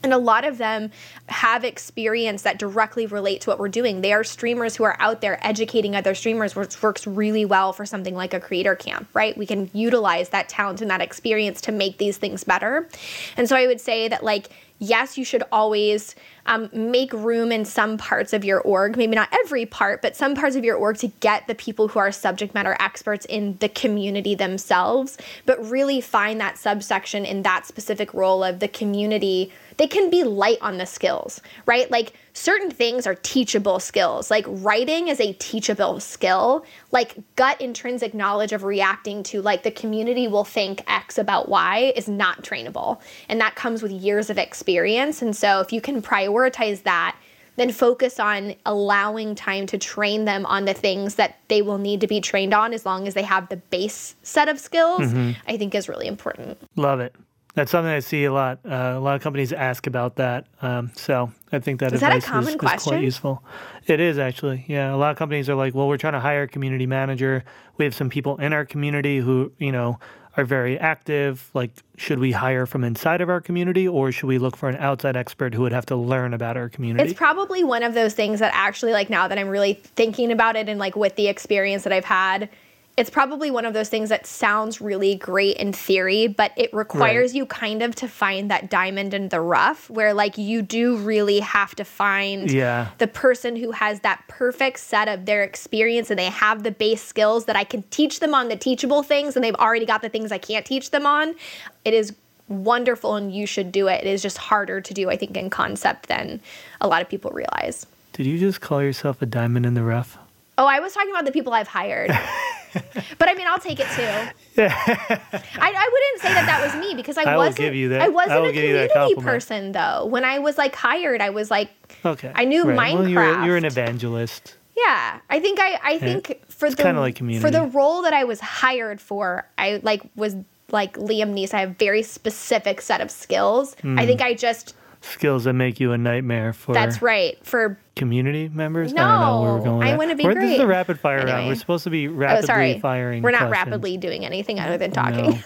And a lot of them have experience that directly relate to what we're doing. They are streamers who are out there educating other streamers, which works really well for something like a creator camp, right? We can utilize that talent and that experience to make these things better. And so I would say that, like, yes, you should always um, make room in some parts of your org, maybe not every part, but some parts of your org to get the people who are subject matter experts in the community themselves, but really find that subsection in that specific role of the community. They can be light on the skills, right? Like certain things are teachable skills. Like writing is a teachable skill. Like gut intrinsic knowledge of reacting to like the community will think X about Y is not trainable. And that comes with years of experience. And so if you can prioritize that, then focus on allowing time to train them on the things that they will need to be trained on as long as they have the base set of skills, I think is really important.
Love it. That's something I see a lot. Uh, a lot of companies ask about that. Um, so I think that
Is that a common
is, is quite useful. It is actually. Yeah. A lot of companies are like, well, we're trying to hire a community manager. We have some people in our community who, you know, are very active. Like, should we hire from inside of our community or should we look for an outside expert who would have to learn about our community?
It's probably one of those things that actually, like, now that I'm really thinking about it and, like, with the experience that I've had, it's probably one of those things that sounds really great in theory, but it requires you kind of to find that diamond in the rough where, like, you do really have to find
Yeah.
the person who has that perfect set of their experience and they have the base skills that I can teach them on the teachable things and they've already got the things I can't teach them on. It is wonderful and you should do it. It is just harder to do, I think, in concept than a lot of people realize.
Did you just call yourself a diamond in the rough?
Oh, I was talking about the people I've hired. (laughs) but I mean, I'll take it too. I, I wouldn't say that that was me because I,
I
wasn't.
give you that-
I wasn't
I
a community person though. When I was like hired, I was like,
Okay.
I knew
Well, you're, you're an evangelist.
yeah. I think I. I think for the
kinda like
for the role that I was hired for, I like was like Liam Neeson. I have a very specific set of skills.
Hmm.
I think I just.
Skills that make you a nightmare for
That's right. For
community members? I don't know where we're
No,
going
I wanna be
We're- This is the
great.
rapid fire round. We're supposed to be
oh,
rapidly
sorry,
firing.
we're not
questions.
rapidly doing anything other than talking.
No,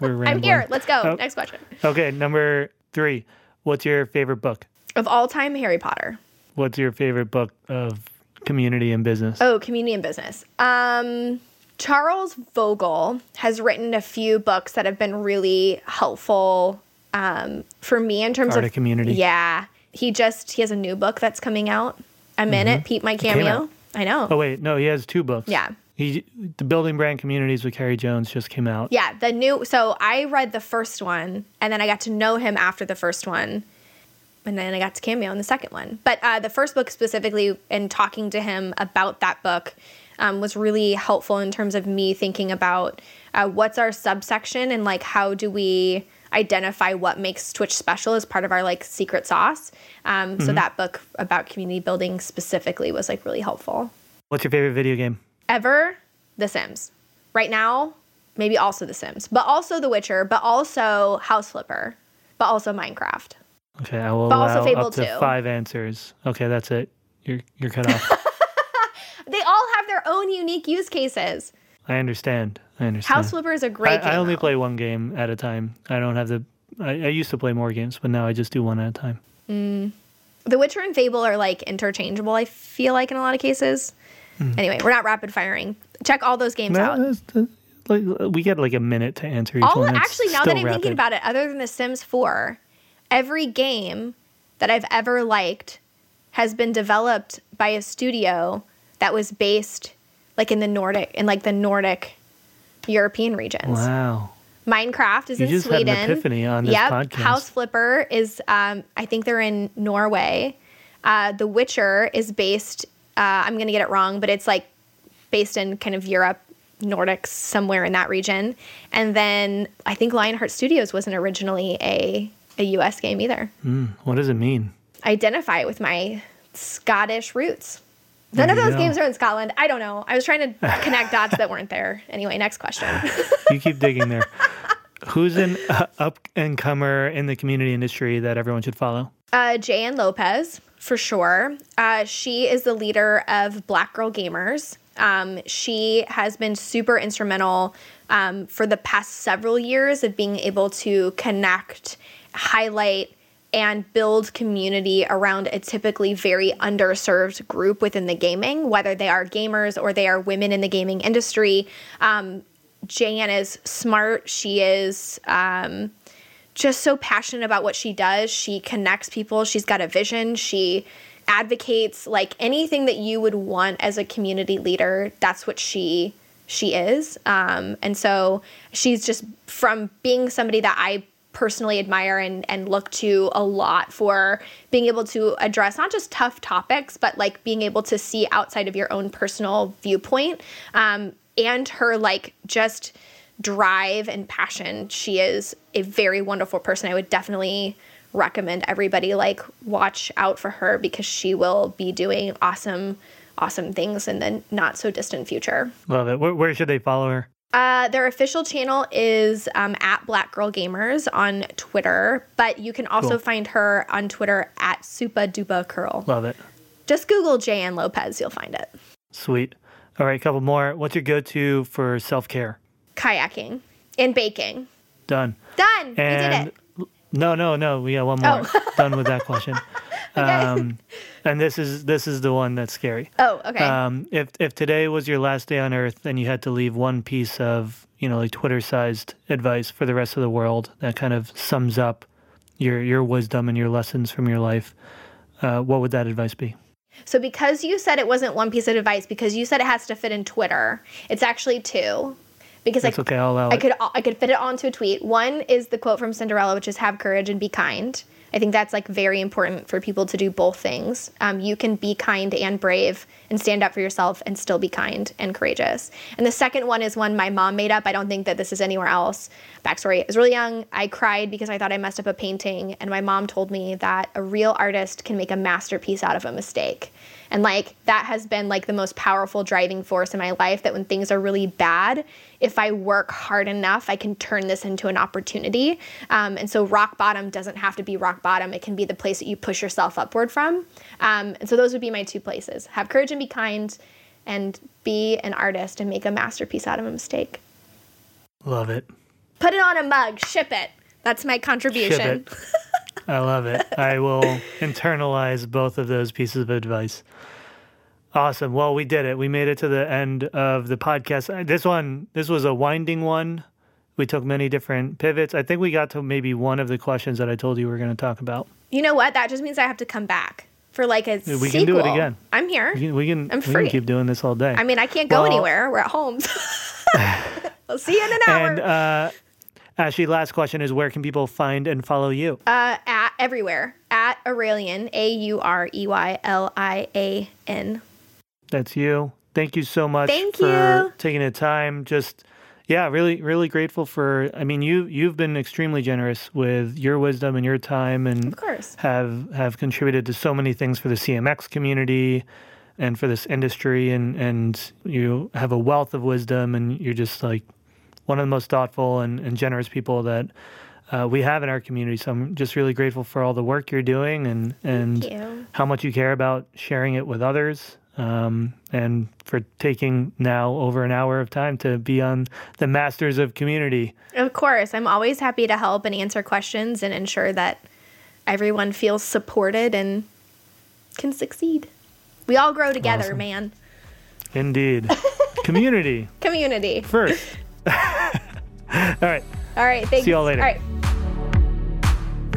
we're (laughs)
I'm here. Let's go.
Oh.
Next question.
Okay, number three. What's your favorite book?
Of all time, Harry Potter.
What's your favorite book of community and business.
Oh, community and business. Um, Charles Vogl has written a few books that have been really helpful um, for me in terms
Art
of
community.
Yeah, he just he has a new book that's coming out. I'm in it. Pete, my cameo. I know.
Oh wait, no, he has two books.
Yeah.
He the building brand communities with Carrie Jones just came out.
Yeah, the new. So I read the first one, and then I got to know him after the first one, and then I got to cameo in the second one. But uh, the first book specifically, and talking to him about that book, um, was really helpful in terms of me thinking about uh, what's our subsection and like how do we identify what makes Twitch special as part of our like secret sauce. Um, So that book about community building specifically was like really helpful.
What's your favorite video game?
Ever The Sims. Right now, maybe also The Sims, but also The Witcher, but also House Flipper, but also Minecraft.
Okay, I will
But also
allow
Fable
up to
2.
five answers. Okay, that's it. You're you're cut off. (laughs)
They all have their own unique use cases.
I understand. I understand.
House Flipper is a great game.
I only
though.
play one game at a time. I don't have the. I, I used to play more games, but now I just do one at a time. Mm.
The Witcher and Fable are like interchangeable, I feel like, in a lot of cases. Mm. Anyway, we're not rapid firing. Check all those games
No,
out.
that's like we get like a minute to answer each
All
one. That's
actually, now that I'm thinking about it, other than The Sims 4, every game that I've ever liked has been developed by a studio that was based like in the Nordic in like the Nordic European regions.
Wow.
Minecraft is
You
in
just had
Sweden.
an epiphany on this
yep.
podcast.
House Flipper is um, I think they're in Norway. Uh, the Witcher is based uh, I'm gonna get it wrong, but it's like based in kind of Europe, Nordics, somewhere in that region. And then I think Lionheart Studios wasn't originally a, a US game either.
Mm, what does it mean?
Identify it with my Scottish roots. None of those games are in Scotland. I don't know. I was trying to connect dots that weren't there. (laughs) Anyway, next question. (laughs)
You keep digging there. Who's an uh, up and comer in the community industry that everyone should follow?
Uh, Jay-Ann Lopez, for sure. Uh, she is the leader of Black Girl Gamers. Um, she has been super instrumental um, for the past several years of being able to connect, highlight, and build community around a typically very underserved group within the gaming, whether they are gamers or they are women in the gaming industry. Um, Jay-Ann is smart. She is. Um, just so passionate about what she does. She connects people. She's got a vision. She advocates like anything that you would want as a community leader. That's what she she is. Um, and so she's just from being somebody that I personally admire and, and look to a lot for being able to address not just tough topics, but like being able to see outside of your own personal viewpoint. Um, and her like just drive and passion. She is a very wonderful person. I would definitely recommend everybody like watch out for her because she will be doing awesome awesome things in the not so distant future.
Love it. Where, where should they follow her?
Uh, their official channel is um, at Black Girl Gamers on Twitter, but you can also
Cool.
find her on Twitter at Supa Dupa Curl.
Love it.
Just Google Jay-Ann Lopez, you'll find it.
Sweet. All right, a couple more. What's your go-to for self-care?
Kayaking and baking.
Done.
Done. we did it.
no, no, no. We got one more.
Oh. (laughs)
Done with that question. Um, and this is this is the one that's scary.
Oh, okay.
Um, if if today was your last day on Earth and you had to leave one piece of you know like Twitter-sized advice for the rest of the world that kind of sums up your your wisdom and your lessons from your life, uh, what would that advice be?
So because you said it wasn't one piece of advice, because you said it has to fit in Twitter, it's actually two. Because
That's
I,
okay.
I could I could fit it onto a tweet. One is the quote from Cinderella, which is "Have courage and be kind." I think that's like very important for people to do both things. Um, you can be kind and brave and stand up for yourself and still be kind and courageous. And the second one is one my mom made up. I don't think that this is anywhere else. Backstory: I was really young. I cried because I thought I messed up a painting, and my mom told me that a real artist can make a masterpiece out of a mistake. And like that has been like the most powerful driving force in my life that when things are really bad, if I work hard enough, I can turn this into an opportunity. Um, and so rock bottom doesn't have to be rock bottom. It can be the place that you push yourself upward from. Um, and so those would be my two places. Have courage and be kind and be an artist and make a masterpiece out of a mistake.
Love it.
Put it on a mug, ship it. That's my contribution.
Ship it. I love it. I will (laughs) internalize both of those pieces of advice. Awesome. Well, we did it. We made it to the end of the podcast. This one, this was a winding one. We took many different pivots. I think we got to maybe one of the questions that I told you we were going to talk about.
You know what? That just means I have to come back for like a
We
sequel.
can do it again.
I'm here.
We can, we can,
I'm free.
we can keep doing this all day.
I mean, I can't go
Well-
anywhere. We're at home. (laughs) (laughs) I'll see you in an hour.
and uh, Ashley, last question is where can people find and follow you?
uh, at everywhere at Aureylian, A U R E Y L I A N.
That's you. Thank you so much
Thank
for
you.
taking the time. Just yeah, really, really grateful for. I mean, you you've been extremely generous with your wisdom and your time, and
Of course.
have have contributed to so many things for the CMX community and for this industry, and and you have a wealth of wisdom, and you're just like one of the most thoughtful and, and generous people that. Uh, we have in our community, so I'm just really grateful for all the work you're doing and and
you.
how much you care about sharing it with others, um, and for taking now over an hour of time to be on the Masters of Community.
Of course. I'm always happy to help and answer questions and ensure that everyone feels supported and can succeed. We all grow together,
Awesome.
man.
Indeed, (laughs) community
Community.
first. (laughs) all right.
All right. Thanks.
See y'all later.
All right.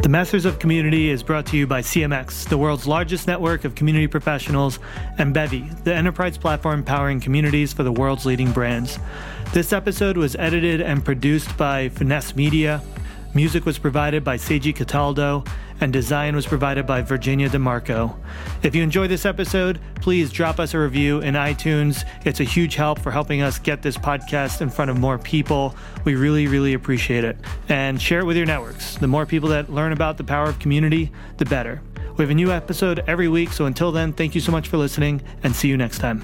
The Masters of Community is brought to you by CMX, the world's largest network of community professionals, and Bevy, the enterprise platform powering communities for the world's leading brands. This episode was edited and produced by Finesse Media. Music was provided by Seiji Cataldo, and design was provided by Virginia DeMarco. If you enjoyed this episode, please drop us a review in iTunes. It's a huge help for helping us get this podcast in front of more people. We really, really appreciate it. And share it with your networks. The more people that learn about the power of community, the better. We have a new episode every week, so until then, thank you so much for listening and see you next time.